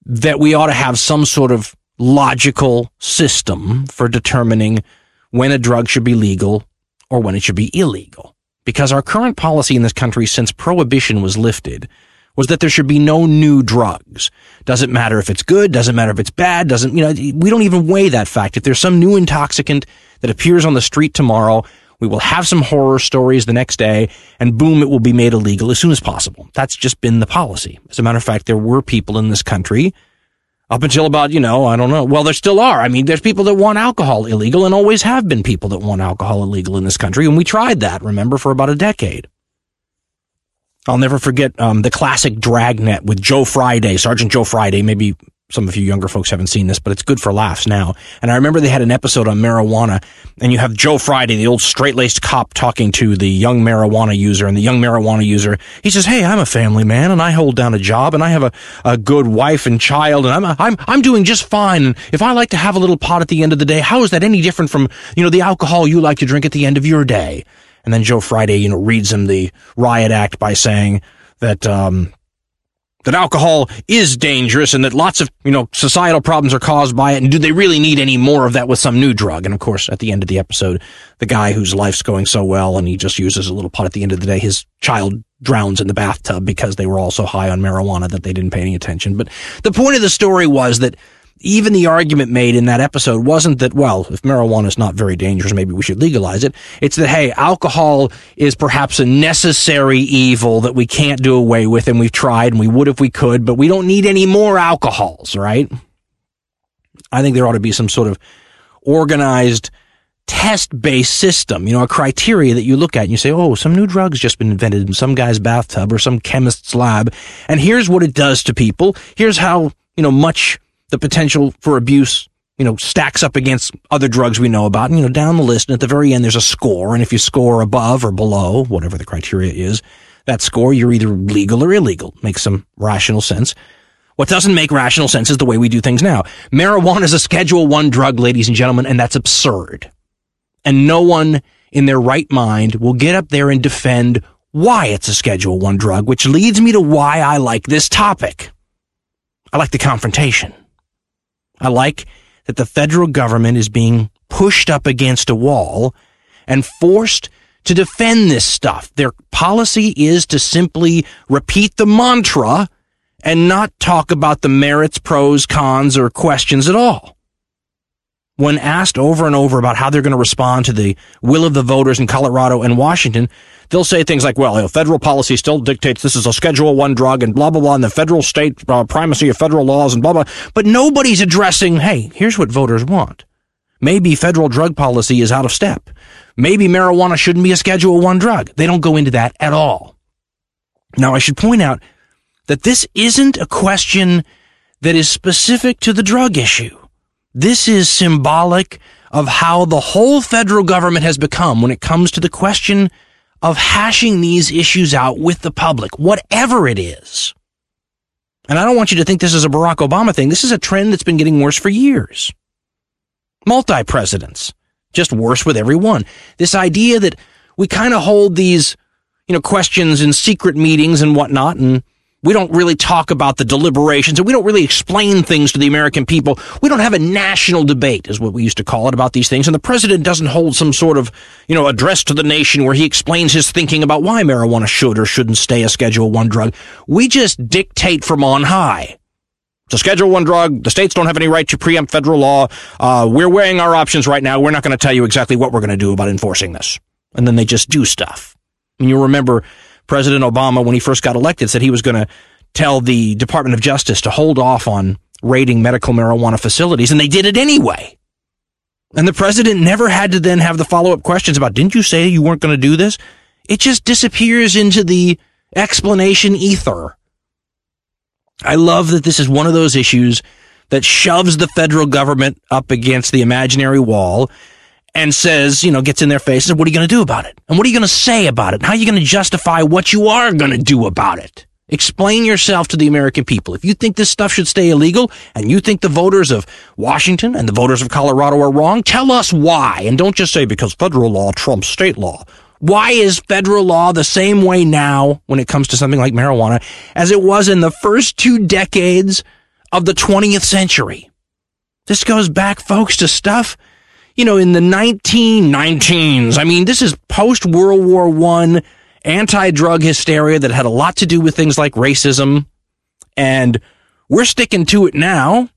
that we ought to have some sort of logical system for determining when a drug should be legal or when it should be illegal. Because our current policy in this country since prohibition was lifted was that there should be no new drugs. Doesn't matter if it's good, doesn't matter if it's bad, doesn't, you know, we don't even weigh that fact. If there's some new intoxicant that appears on the street tomorrow, we will have some horror stories the next day and boom, it will be made illegal as soon as possible. That's just been the policy. As a matter of fact, there were people in this country up until about, you know, I don't know. Well, there still are. I mean, there's people that want alcohol illegal and always have been people that want alcohol illegal in this country. And we tried that, remember, for about a decade. I'll never forget um, the classic Dragnet with Joe Friday, Sergeant Joe Friday. Maybe some of you younger folks haven't seen this, but it's good for laughs now. And I remember they had an episode on marijuana, and you have Joe Friday, the old straight-laced cop, talking to the young marijuana user, and the young marijuana user, he says, "Hey, I'm a family man, and I hold down a job, and I have a, a good wife and child, and I'm I'm I'm doing just fine. And if I like to have a little pot at the end of the day, how is that any different from you know the alcohol you like to drink at the end of your day?" And then Joe Friday, you know, reads him the riot act by saying that um, that alcohol is dangerous and that lots of, you know, societal problems are caused by it. And do they really need any more of that with some new drug? And of course, at the end of the episode, the guy whose life's going so well and he just uses a little pot at the end of the day, his child drowns in the bathtub because they were all so high on marijuana that they didn't pay any attention. But the point of the story was that even the argument made in that episode wasn't that, well, if marijuana is not very dangerous, maybe we should legalize it. It's that, hey, alcohol is perhaps a necessary evil that we can't do away with, and we've tried, and we would if we could, but we don't need any more alcohols, right? I think there ought to be some sort of organized test-based system, you know, a criteria that you look at and you say, oh, some new drug's just been invented in some guy's bathtub or some chemist's lab, and here's what it does to people. Here's how, you know, much the potential for abuse, you know, stacks up against other drugs we know about. And, you know, down the list, and at the very end, there's a score. And if you score above or below, whatever the criteria is, that score, you're either legal or illegal. Makes some rational sense. What doesn't make rational sense is the way we do things now. Marijuana is a Schedule One drug, ladies and gentlemen, and that's absurd. And no one in their right mind will get up there and defend why it's a Schedule One drug, which leads me to why I like this topic. I like the confrontation. I like that the federal government is being pushed up against a wall and forced to defend this stuff. Their policy is to simply repeat the mantra and not talk about the merits, pros, cons, or questions at all. When asked over and over about how they're going to respond to the will of the voters in Colorado and Washington, they'll say things like, well, you know, federal policy still dictates this is a Schedule One drug and blah, blah, blah, and the federal state uh, primacy of federal laws and blah, blah. But nobody's addressing, hey, here's what voters want. Maybe federal drug policy is out of step. Maybe marijuana shouldn't be a Schedule One drug. They don't go into that at all. Now, I should point out that this isn't a question that is specific to the drug issue. This is symbolic of how the whole federal government has become when it comes to the question of hashing these issues out with the public, whatever it is. And I don't want you to think this is a Barack Obama thing. This is a trend that's been getting worse for years. Multi presidents, just worse with every one. This idea that we kind of hold these, you know, questions in secret meetings and whatnot, and we don't really talk about the deliberations and we don't really explain things to the American people. We don't have a national debate is what we used to call it about these things. And the president doesn't hold some sort of, you know, address to the nation where he explains his thinking about why marijuana should or shouldn't stay a schedule one drug. We just dictate from on high. It's a Schedule One drug. The states don't have any right to preempt federal law. Uh, we're weighing our options right now. We're not going to tell you exactly what we're going to do about enforcing this. And then they just do stuff. And you remember President Obama, when he first got elected, said he was going to tell the Department of Justice to hold off on raiding medical marijuana facilities, and they did it anyway. And the president never had to then have the follow up questions about, didn't you say you weren't going to do this? It just disappears into the explanation ether. I love that this is one of those issues that shoves the federal government up against the imaginary wall and says, you know, gets in their faces, what are you going to do about it? And what are you going to say about it? How are you going to justify what you are going to do about it? Explain yourself to the American people. If you think this stuff should stay illegal and you think the voters of Washington and the voters of Colorado are wrong, tell us why. And don't just say because federal law trumps state law. Why is federal law the same way now when it comes to something like marijuana as it was in the first two decades of the 20th century? This goes back, folks, to stuff, you know, in the 1919s. I mean, this is post World War One anti-drug hysteria that had a lot to do with things like racism. And we're sticking to it now.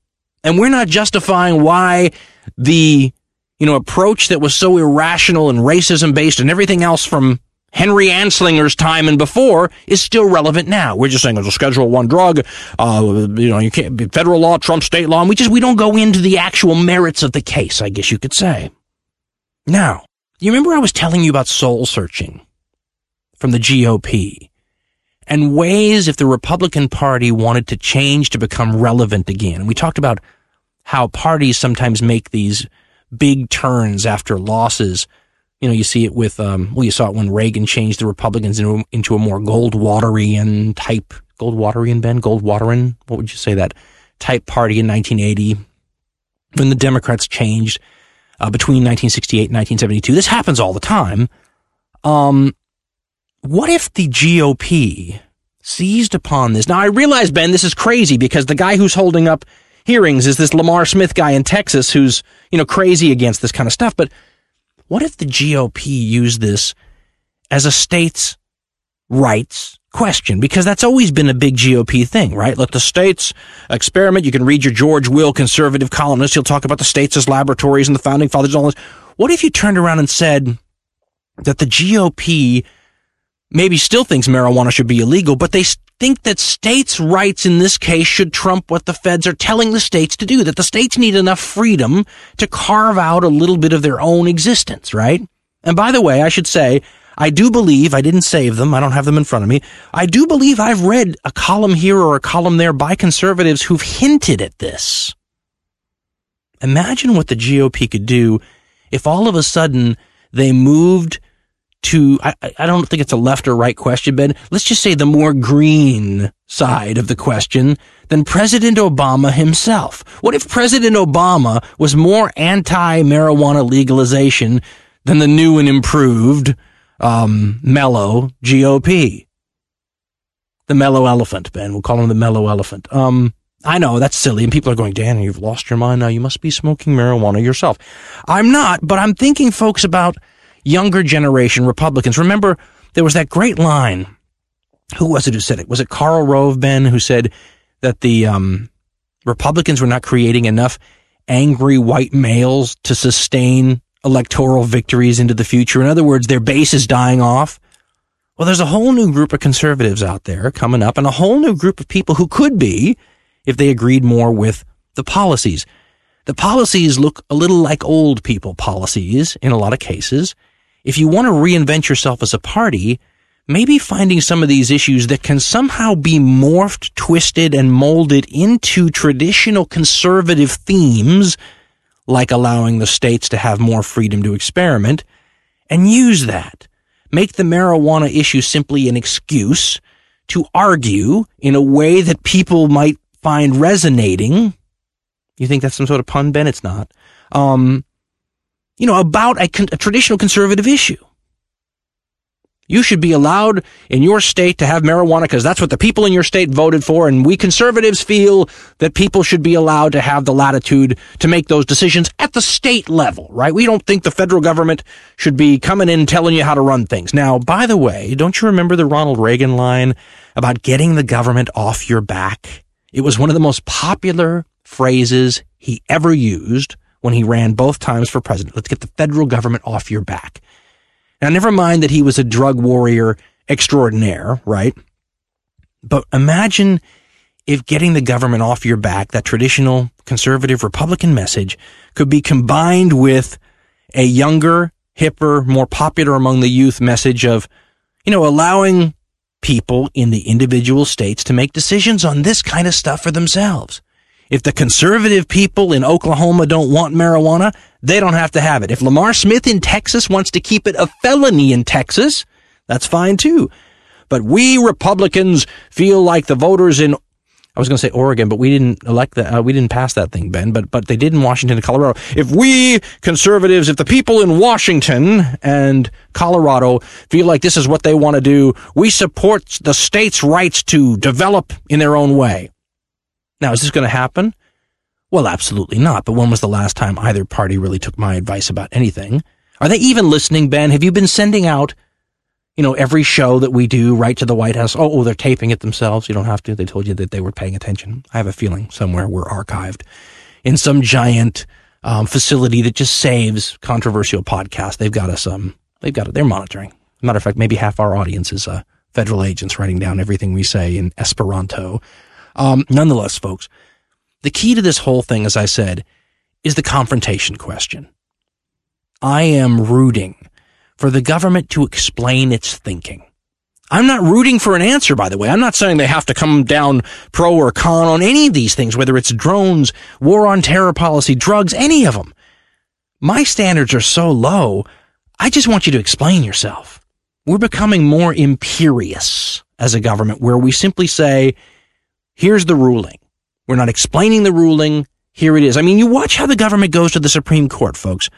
And we're not justifying why the, you know, approach that was so irrational and racism based and everything else from Henry Anslinger's time and before is still relevant now. We're just saying it's a Schedule One drug. Uh, you know, you can't federal law Trump state law, and we just we don't go into the actual merits of the case. I guess you could say. Now, you remember I was telling you about soul searching from the GOP and ways if the Republican Party wanted to change to become relevant again. And we talked about how parties sometimes make these big turns after losses. You know, you see it with, um, well, you saw it when Reagan changed the Republicans into, into a more Goldwaterian type, Goldwaterian, Ben? Goldwaterin? What would you say that type party in 1980 when the Democrats changed uh, between 1968 and 1972. This happens all the time. Um, what if the GOP seized upon this? Now, I realize, Ben, this is crazy because the guy who's holding up hearings is this Lamar Smith guy in Texas who's, you know, crazy against this kind of stuff. But what if the GOP used this as a state's rights question? Because that's always been a big GOP thing, right? Let the states experiment. You can read your George Will conservative columnist. He'll talk about the states as laboratories and the founding fathers and all this. What if you turned around and said that the GOP maybe still thinks marijuana should be illegal, but they think that states' rights in this case should trump what the feds are telling the states to do, that the states need enough freedom to carve out a little bit of their own existence, right? And by the way, I should say, I do believe, I didn't save them, I don't have them in front of me, I do believe I've read a column here or a column there by conservatives who've hinted at this. Imagine what the GOP could do if all of a sudden they moved to, I, I don't think it's a left or right question, Ben. Let's just say the more green side of the question than President Obama himself. What if President Obama was more anti-marijuana legalization than the new and improved, um, mellow GOP? The mellow elephant, Ben. We'll call him the mellow elephant. Um, I know that's silly, and people are going, Dan, you've lost your mind now. You must be smoking marijuana yourself. I'm not, but I'm thinking, folks, about younger generation Republicans. Remember, there was that great line. Who was it who said it? Was it Karl Rove, Ben, who said that the um, Republicans were not creating enough angry white males to sustain electoral victories into the future? In other words, their base is dying off. Well, there's a whole new group of conservatives out there coming up and a whole new group of people who could be if they agreed more with the policies. The policies look a little like old people policies in a lot of cases if you want to reinvent yourself as a party, maybe finding some of these issues that can somehow be morphed, twisted, and molded into traditional conservative themes, like allowing the states to have more freedom to experiment, and use that. Make the marijuana issue simply an excuse to argue in a way that people might find resonating. You think that's some sort of pun, Ben? It's not. Um, you know, about a, con- a traditional conservative issue. You should be allowed in your state to have marijuana because that's what the people in your state voted for. And we conservatives feel that people should be allowed to have the latitude to make those decisions at the state level, right? We don't think the federal government should be coming in telling you how to run things. Now, by the way, don't you remember the Ronald Reagan line about getting the government off your back? It was one of the most popular phrases he ever used when he ran both times for president. Let's get the federal government off your back. Now, never mind that he was a drug warrior extraordinaire, right? But imagine if getting the government off your back, that traditional conservative Republican message, could be combined with a younger, hipper, more popular among the youth message of, you know, allowing people in the individual states to make decisions on this kind of stuff for themselves. If the conservative people in Oklahoma don't want marijuana, they don't have to have it. If Lamar Smith in Texas wants to keep it a felony in Texas, that's fine too. But we Republicans feel like the voters in I was going to say Oregon, but we didn't elect that. Uh, we didn't pass that thing, Ben. But but they did in Washington and Colorado. If we conservatives, if the people in Washington and Colorado feel like this is what they want to do, we support the states' rights to develop in their own way. Now, is this going to happen? Well, absolutely not. But when was the last time either party really took my advice about anything? Are they even listening, Ben? Have you been sending out, you know, every show that we do right to the White House? Oh, oh, they're taping it themselves. You don't have to. They told you that they were paying attention. I have a feeling somewhere we're archived in some giant um, facility that just saves controversial podcasts. They've got us. Um, they've got it. They're monitoring. Matter of fact, maybe half our audience is uh, federal agents writing down everything we say in Esperanto. Um, nonetheless, folks, the key to this whole thing, as I said, is the confrontation question. I am rooting for the government to explain its thinking. I'm not rooting for an answer, by the way. I'm not saying they have to come down pro or con on any of these things, whether it's drones, war on terror policy, drugs, any of them. My standards are so low. I just want you to explain yourself. We're becoming more imperious as a government where we simply say, here's the ruling. We're not explaining the ruling. Here it is. I mean, you watch how the government goes to the Supreme Court, folks.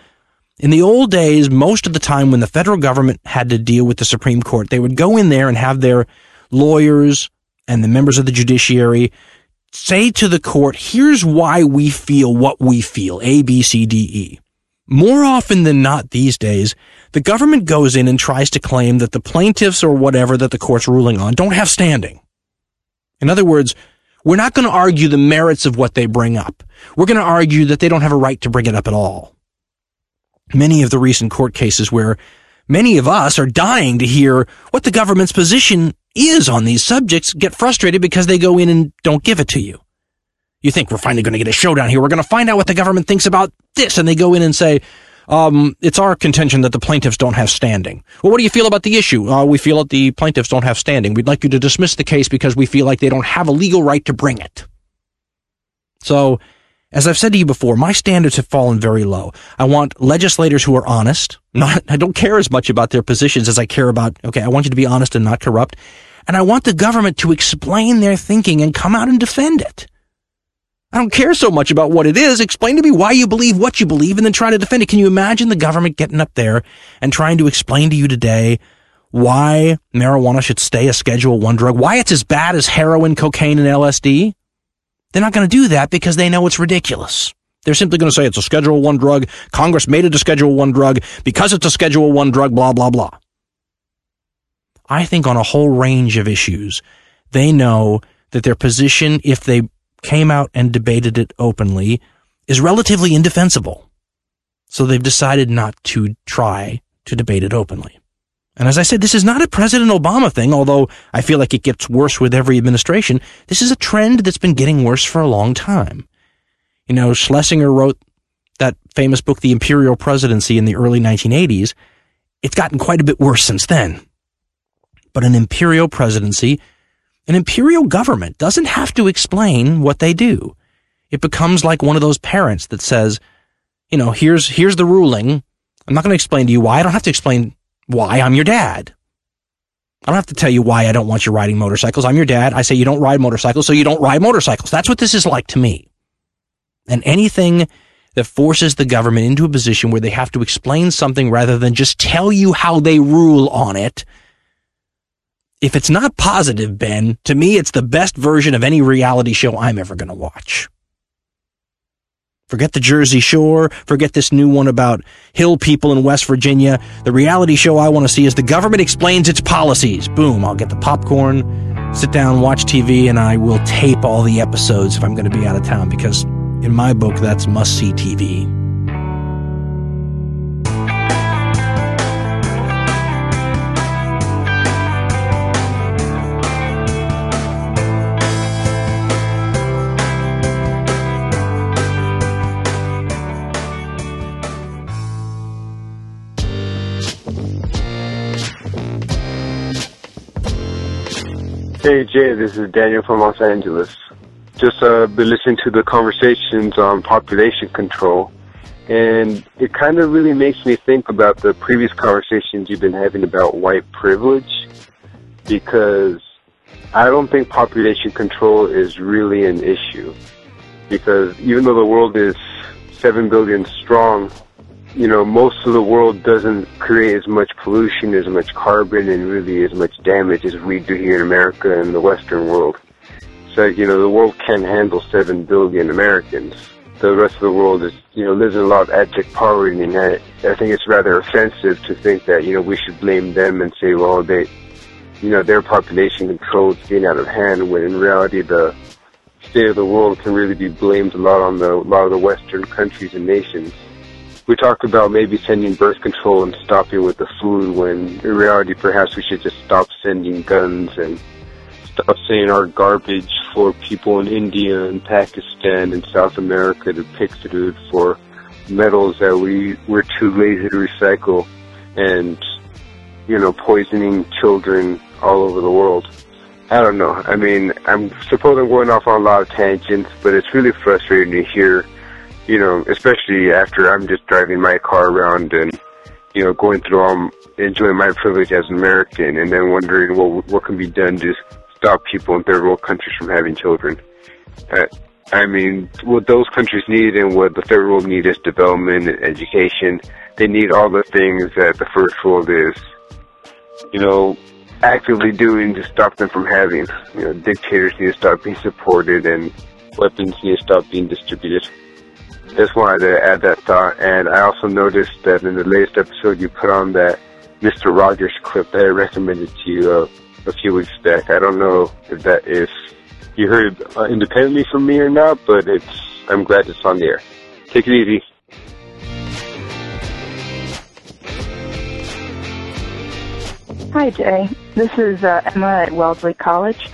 In the old days, most of the time when the federal government had to deal with the Supreme Court, they would go in there and have their lawyers and the members of the judiciary say to the court, here's why we feel what we feel, A, B, C, D, E. More often than not these days, the government goes in and tries to claim that the plaintiffs or whatever that the court's ruling on don't have standing. In other words, we're not going to argue the merits of what they bring up. We're going to argue that they don't have a right to bring it up at all. Many of the recent court cases where many of us are dying to hear what the government's position is on these subjects get frustrated because they go in and don't give it to you. You think we're finally going to get a showdown here. We're going to find out what the government thinks about this. And they go in and say, um, it's our contention that the plaintiffs don't have standing. Well, what do you feel about the issue? Uh, we feel that the plaintiffs don't have standing. We'd like you to dismiss the case because we feel like they don't have a legal right to bring it. So, as I've said to you before, my standards have fallen very low. I want legislators who are honest. Not, I don't care as much about their positions as I care about, okay, I want you to be honest and not corrupt. And I want the government to explain their thinking and come out and defend it. I don't care so much about what it is. Explain to me why you believe what you believe and then try to defend it. Can you imagine the government getting up there and trying to explain to you today why marijuana should stay a schedule one drug? Why it's as bad as heroin, cocaine, and LSD? They're not going to do that because they know it's ridiculous. They're simply going to say it's a schedule one drug. Congress made it a schedule one drug because it's a schedule one drug, blah, blah, blah. I think on a whole range of issues, they know that their position, if they came out and debated it openly, is relatively indefensible. So they've decided not to try to debate it openly. And as I said, this is not a President Obama thing, although I feel like it gets worse with every administration. This is a trend that's been getting worse for a long time. You know, Schlesinger wrote that famous book, The Imperial Presidency, in the early 1980s. It's gotten quite a bit worse since then. But an imperial presidency, an imperial government doesn't have to explain what they do. It becomes like one of those parents that says, you know, here's, here's the ruling. I'm not going to explain to you why. I don't have to explain why I'm your dad. I don't have to tell you why I don't want you riding motorcycles. I'm your dad. I say you don't ride motorcycles, so you don't ride motorcycles. That's what this is like to me. And anything that forces the government into a position where they have to explain something rather than just tell you how they rule on it. If it's not positive, Ben, to me, it's the best version of any reality show I'm ever going to watch. Forget the Jersey Shore. Forget this new one about hill people in West Virginia. The reality show I want to see is the government explains its policies. Boom, I'll get the popcorn, sit down, watch TV, and I will tape all the episodes if I'm going to be out of town because in my book, that's must see TV. Hey Jay, this is Daniel from Los Angeles. Just uh, been listening to the conversations on population control, and it kind of really makes me think about the previous conversations you've been having about white privilege, because I don't think population control is really an issue. Because even though the world is 7 billion strong, you know, most of the world doesn't create as much pollution, as much carbon, and really as much damage as we do here in America and the Western world. So, you know, the world can handle 7 billion Americans. The rest of the world is, you know, lives in a lot of abject poverty, and I, I think it's rather offensive to think that, you know, we should blame them and say, well, they, you know, their population control is getting out of hand, when in reality the state of the world can really be blamed a lot on the, a lot of the Western countries and nations we talked about maybe sending birth control and stopping with the food when in reality perhaps we should just stop sending guns and stop sending our garbage for people in India and Pakistan and South America to pick through for metals that we we're too lazy to recycle and you know poisoning children all over the world. I don't know. I mean, I'm suppose I'm going off on a lot of tangents, but it's really frustrating to hear you know, especially after I'm just driving my car around and, you know, going through all, enjoying my privilege as an American and then wondering what, what can be done to stop people in third world countries from having children. Uh, I mean, what those countries need and what the third world need is development and education. They need all the things that the first world is, you know, actively doing to stop them from having. You know, dictators need to stop being supported and weapons need to stop being distributed just wanted to add that thought. And I also noticed that in the latest episode you put on that Mr. Rogers clip that I recommended to you uh, a few weeks back. I don't know if that is you heard it uh, independently from me or not, but it's I'm glad it's on the air. Take it easy. Hi, Jay. This is uh, Emma at Wellesley College,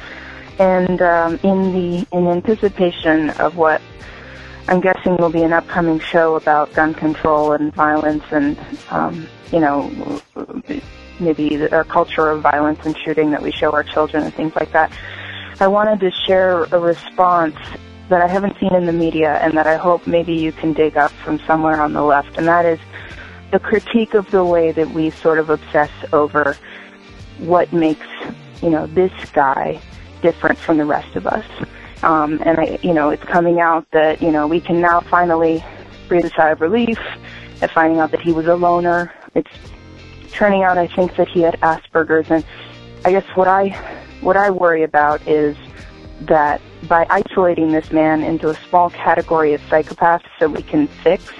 and um, in the in anticipation of what I'm guessing will be an upcoming show about gun control and violence and, um, you know, maybe a culture of violence and shooting that we show our children and things like that. I wanted to share a response that I haven't seen in the media and that I hope maybe you can dig up from somewhere on the left, and that is the critique of the way that we sort of obsess over what makes, you know, this guy different from the rest of us. Um, and I, you know, it's coming out that you know we can now finally breathe a sigh of relief at finding out that he was a loner. It's turning out, I think, that he had Asperger's, and I guess what I what I worry about is that by isolating this man into a small category of psychopaths that we can fix,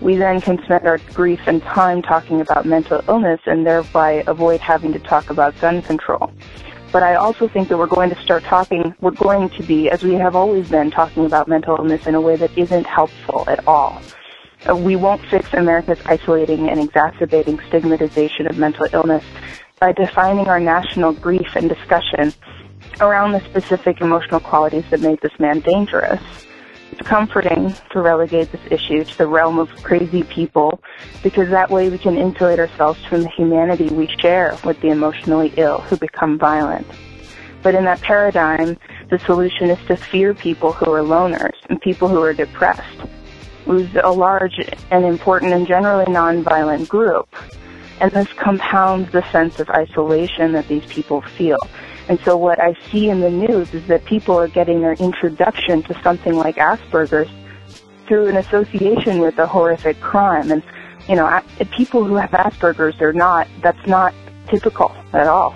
we then can spend our grief and time talking about mental illness and thereby avoid having to talk about gun control. But I also think that we're going to start talking, we're going to be, as we have always been, talking about mental illness in a way that isn't helpful at all. Uh, we won't fix America's isolating and exacerbating stigmatization of mental illness by defining our national grief and discussion around the specific emotional qualities that made this man dangerous. It's comforting to relegate this issue to the realm of crazy people because that way we can insulate ourselves from the humanity we share with the emotionally ill who become violent. But in that paradigm, the solution is to fear people who are loners and people who are depressed, who's a large and important and generally nonviolent group. And this compounds the sense of isolation that these people feel. And so what I see in the news is that people are getting their introduction to something like Asperger's through an association with a horrific crime. And, you know, people who have Asperger's are not, that's not typical at all.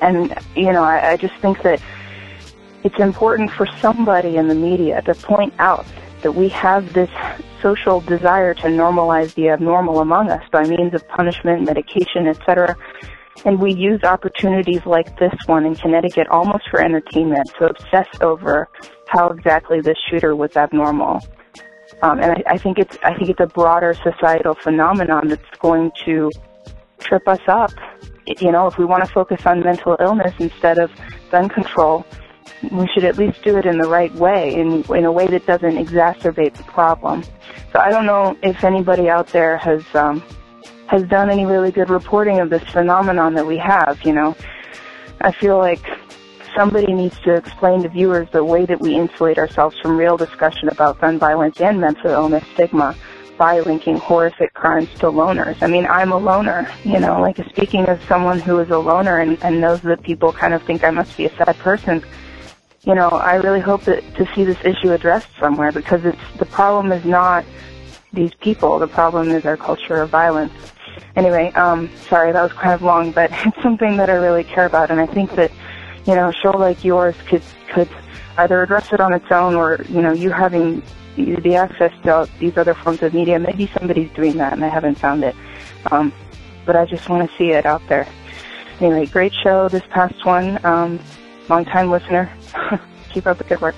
And, you know, I, I just think that it's important for somebody in the media to point out that we have this social desire to normalize the abnormal among us by means of punishment, medication, etc. And we use opportunities like this one in Connecticut almost for entertainment to obsess over how exactly this shooter was abnormal. Um, and I, I think it's I think it's a broader societal phenomenon that's going to trip us up. You know, if we want to focus on mental illness instead of gun control, we should at least do it in the right way, in in a way that doesn't exacerbate the problem. So I don't know if anybody out there has um, has done any really good reporting of this phenomenon that we have. You know, I feel like somebody needs to explain to viewers the way that we insulate ourselves from real discussion about gun violence and mental illness stigma by linking horrific crimes to loners. I mean, I'm a loner, you know, like speaking as someone who is a loner and, and knows that people kind of think I must be a sad person. You know, I really hope that to see this issue addressed somewhere because it's the problem is not these people. The problem is our culture of violence. Anyway, um, sorry that was kind of long, but it's something that I really care about, and I think that you know, a show like yours could could either address it on its own, or you know, you having the access to these other forms of media. Maybe somebody's doing that, and I haven't found it. Um, but I just want to see it out there. Anyway, great show this past one. Um, long time listener. Keep up the good work.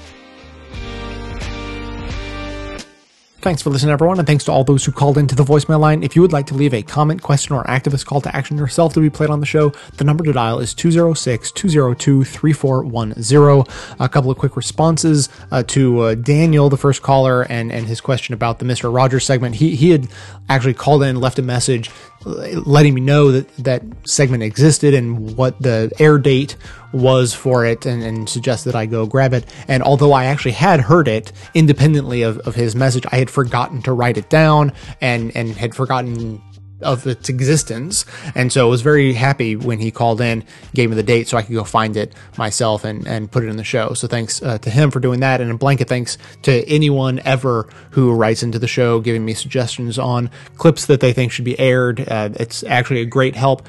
Thanks for listening, everyone, and thanks to all those who called into the voicemail line. If you would like to leave a comment, question, or activist call to action yourself to be played on the show, the number to dial is 206 202 3410. A couple of quick responses uh, to uh, Daniel, the first caller, and, and his question about the Mr. Rogers segment. He, he had actually called in left a message letting me know that that segment existed and what the air date was for it and, and suggested I go grab it. And although I actually had heard it independently of, of his message, I had forgotten to write it down and, and had forgotten of its existence. And so I was very happy when he called in, gave me the date so I could go find it myself and, and put it in the show. So thanks uh, to him for doing that. And a blanket thanks to anyone ever who writes into the show, giving me suggestions on clips that they think should be aired. Uh, it's actually a great help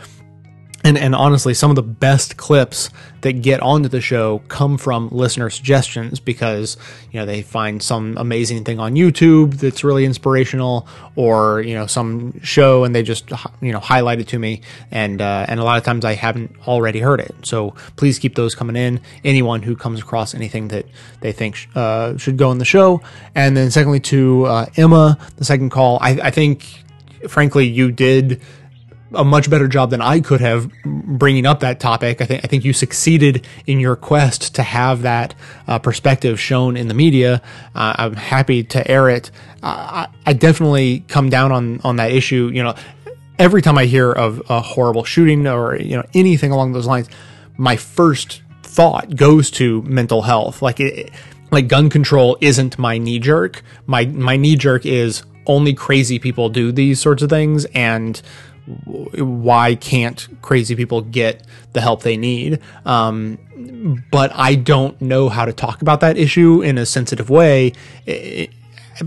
and and honestly, some of the best clips that get onto the show come from listener suggestions because you know they find some amazing thing on YouTube that's really inspirational, or you know some show and they just you know highlight it to me, and uh, and a lot of times I haven't already heard it. So please keep those coming in. Anyone who comes across anything that they think sh- uh, should go in the show, and then secondly to uh, Emma, the second call, I, I think frankly you did a much better job than I could have bringing up that topic. I think I think you succeeded in your quest to have that uh, perspective shown in the media. Uh, I'm happy to air it. I, I definitely come down on on that issue. You know, every time I hear of a horrible shooting or you know anything along those lines, my first thought goes to mental health. Like it, like gun control isn't my knee jerk. My my knee jerk is only crazy people do these sorts of things and why can't crazy people get the help they need? Um, but I don't know how to talk about that issue in a sensitive way.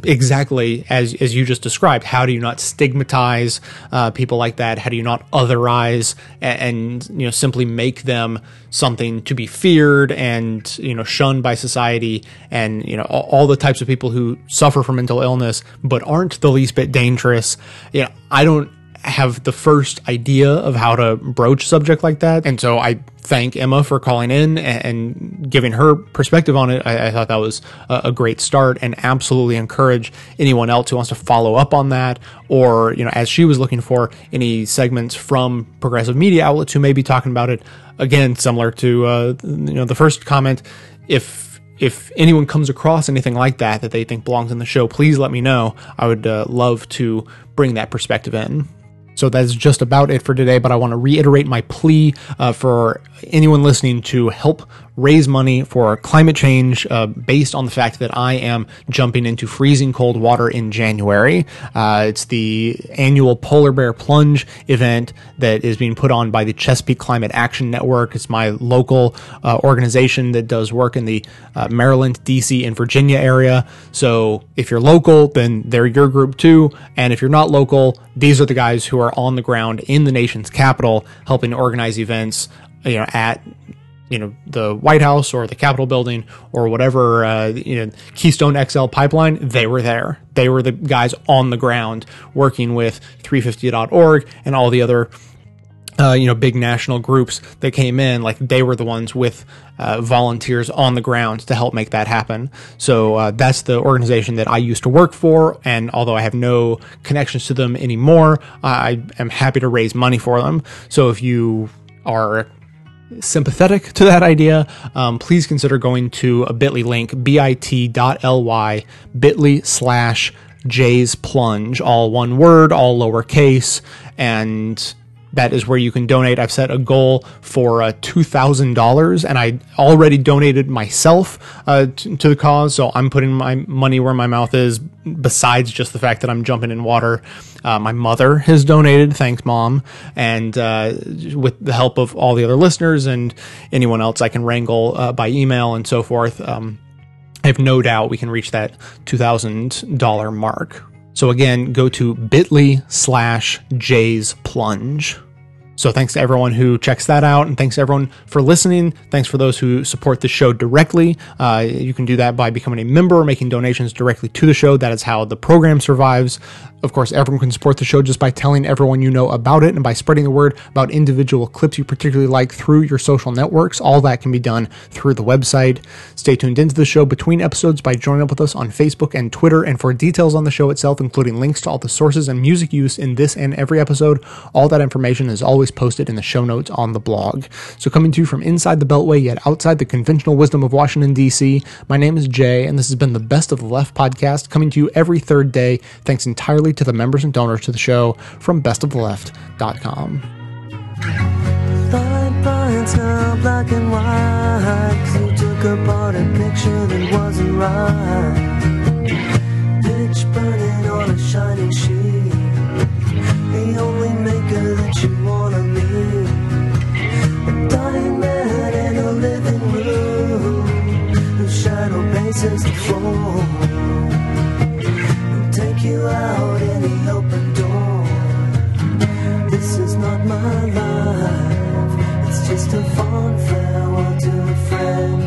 exactly as as you just described. How do you not stigmatize uh, people like that? How do you not otherize and, and, you know simply make them something to be feared and you know shunned by society and you know all, all the types of people who suffer from mental illness but aren't the least bit dangerous. You know, I don't have the first idea of how to broach subject like that. And so I thank Emma for calling in and, giving her perspective on it. I, I thought that was a, great start and absolutely encourage anyone else who wants to follow up on that or, you know, as she was looking for any segments from progressive media outlets who may be talking about it. Again, similar to, uh, you know, the first comment, if if anyone comes across anything like that that they think belongs in the show, please let me know. I would uh, love to bring that perspective in. So that's just about it for today, but I want to reiterate my plea uh, for anyone listening to help raise money for climate change uh, based on the fact that I am jumping into freezing cold water in January. Uh, it's the annual Polar Bear Plunge event that is being put on by the Chesapeake Climate Action Network. It's my local uh, organization that does work in the uh, Maryland, DC, and Virginia area. So if you're local, then they're your group too. And if you're not local, these are the guys who are on the ground in the nation's capital helping organize events you know at you know the White House or the Capitol building or whatever uh, you know Keystone XL pipeline, they were there. They were the guys on the ground working with 350.org and all the other uh, you know big national groups that came in. Like they were the ones with uh, volunteers on the ground to help make that happen. So uh, that's the organization that I used to work for. And although I have no connections to them anymore, I am happy to raise money for them. So if you are sympathetic to that idea, um, please consider going to a bit.ly link, bit.ly, bit.ly slash Jay's Plunge, all one word, all lowercase, and that is where you can donate. I've set a goal for uh, $2,000 and I already donated myself uh, t- to the cause. So I'm putting my money where my mouth is, besides just the fact that I'm jumping in water. Uh, my mother has donated. Thanks, mom. And uh, with the help of all the other listeners and anyone else I can wrangle uh, by email and so forth, um, I have no doubt we can reach that $2,000 mark. So again, go to bit.ly slash Jay's Plunge. So thanks to everyone who checks that out, and thanks to everyone for listening. Thanks for those who support the show directly. Uh, you can do that by becoming a member, or making donations directly to the show. That is how the program survives. Of course, everyone can support the show just by telling everyone you know about it and by spreading the word about individual clips you particularly like through your social networks. All that can be done through the website. Stay tuned into the show between episodes by joining up with us on Facebook and Twitter. And for details on the show itself, including links to all the sources and music used in this and every episode, all that information is always posted in the show notes on the blog. So, coming to you from inside the Beltway, yet outside the conventional wisdom of Washington, D.C., my name is Jay, and this has been the Best of the Left podcast, coming to you every third day, thanks entirely to the members and donors to the show from bestoftheleft.com. Picture that wasn't right. Pitch burning places before. We'll take you out any open door. This is not my life. It's just a fond farewell to a friend.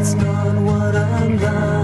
It's not what I'm like.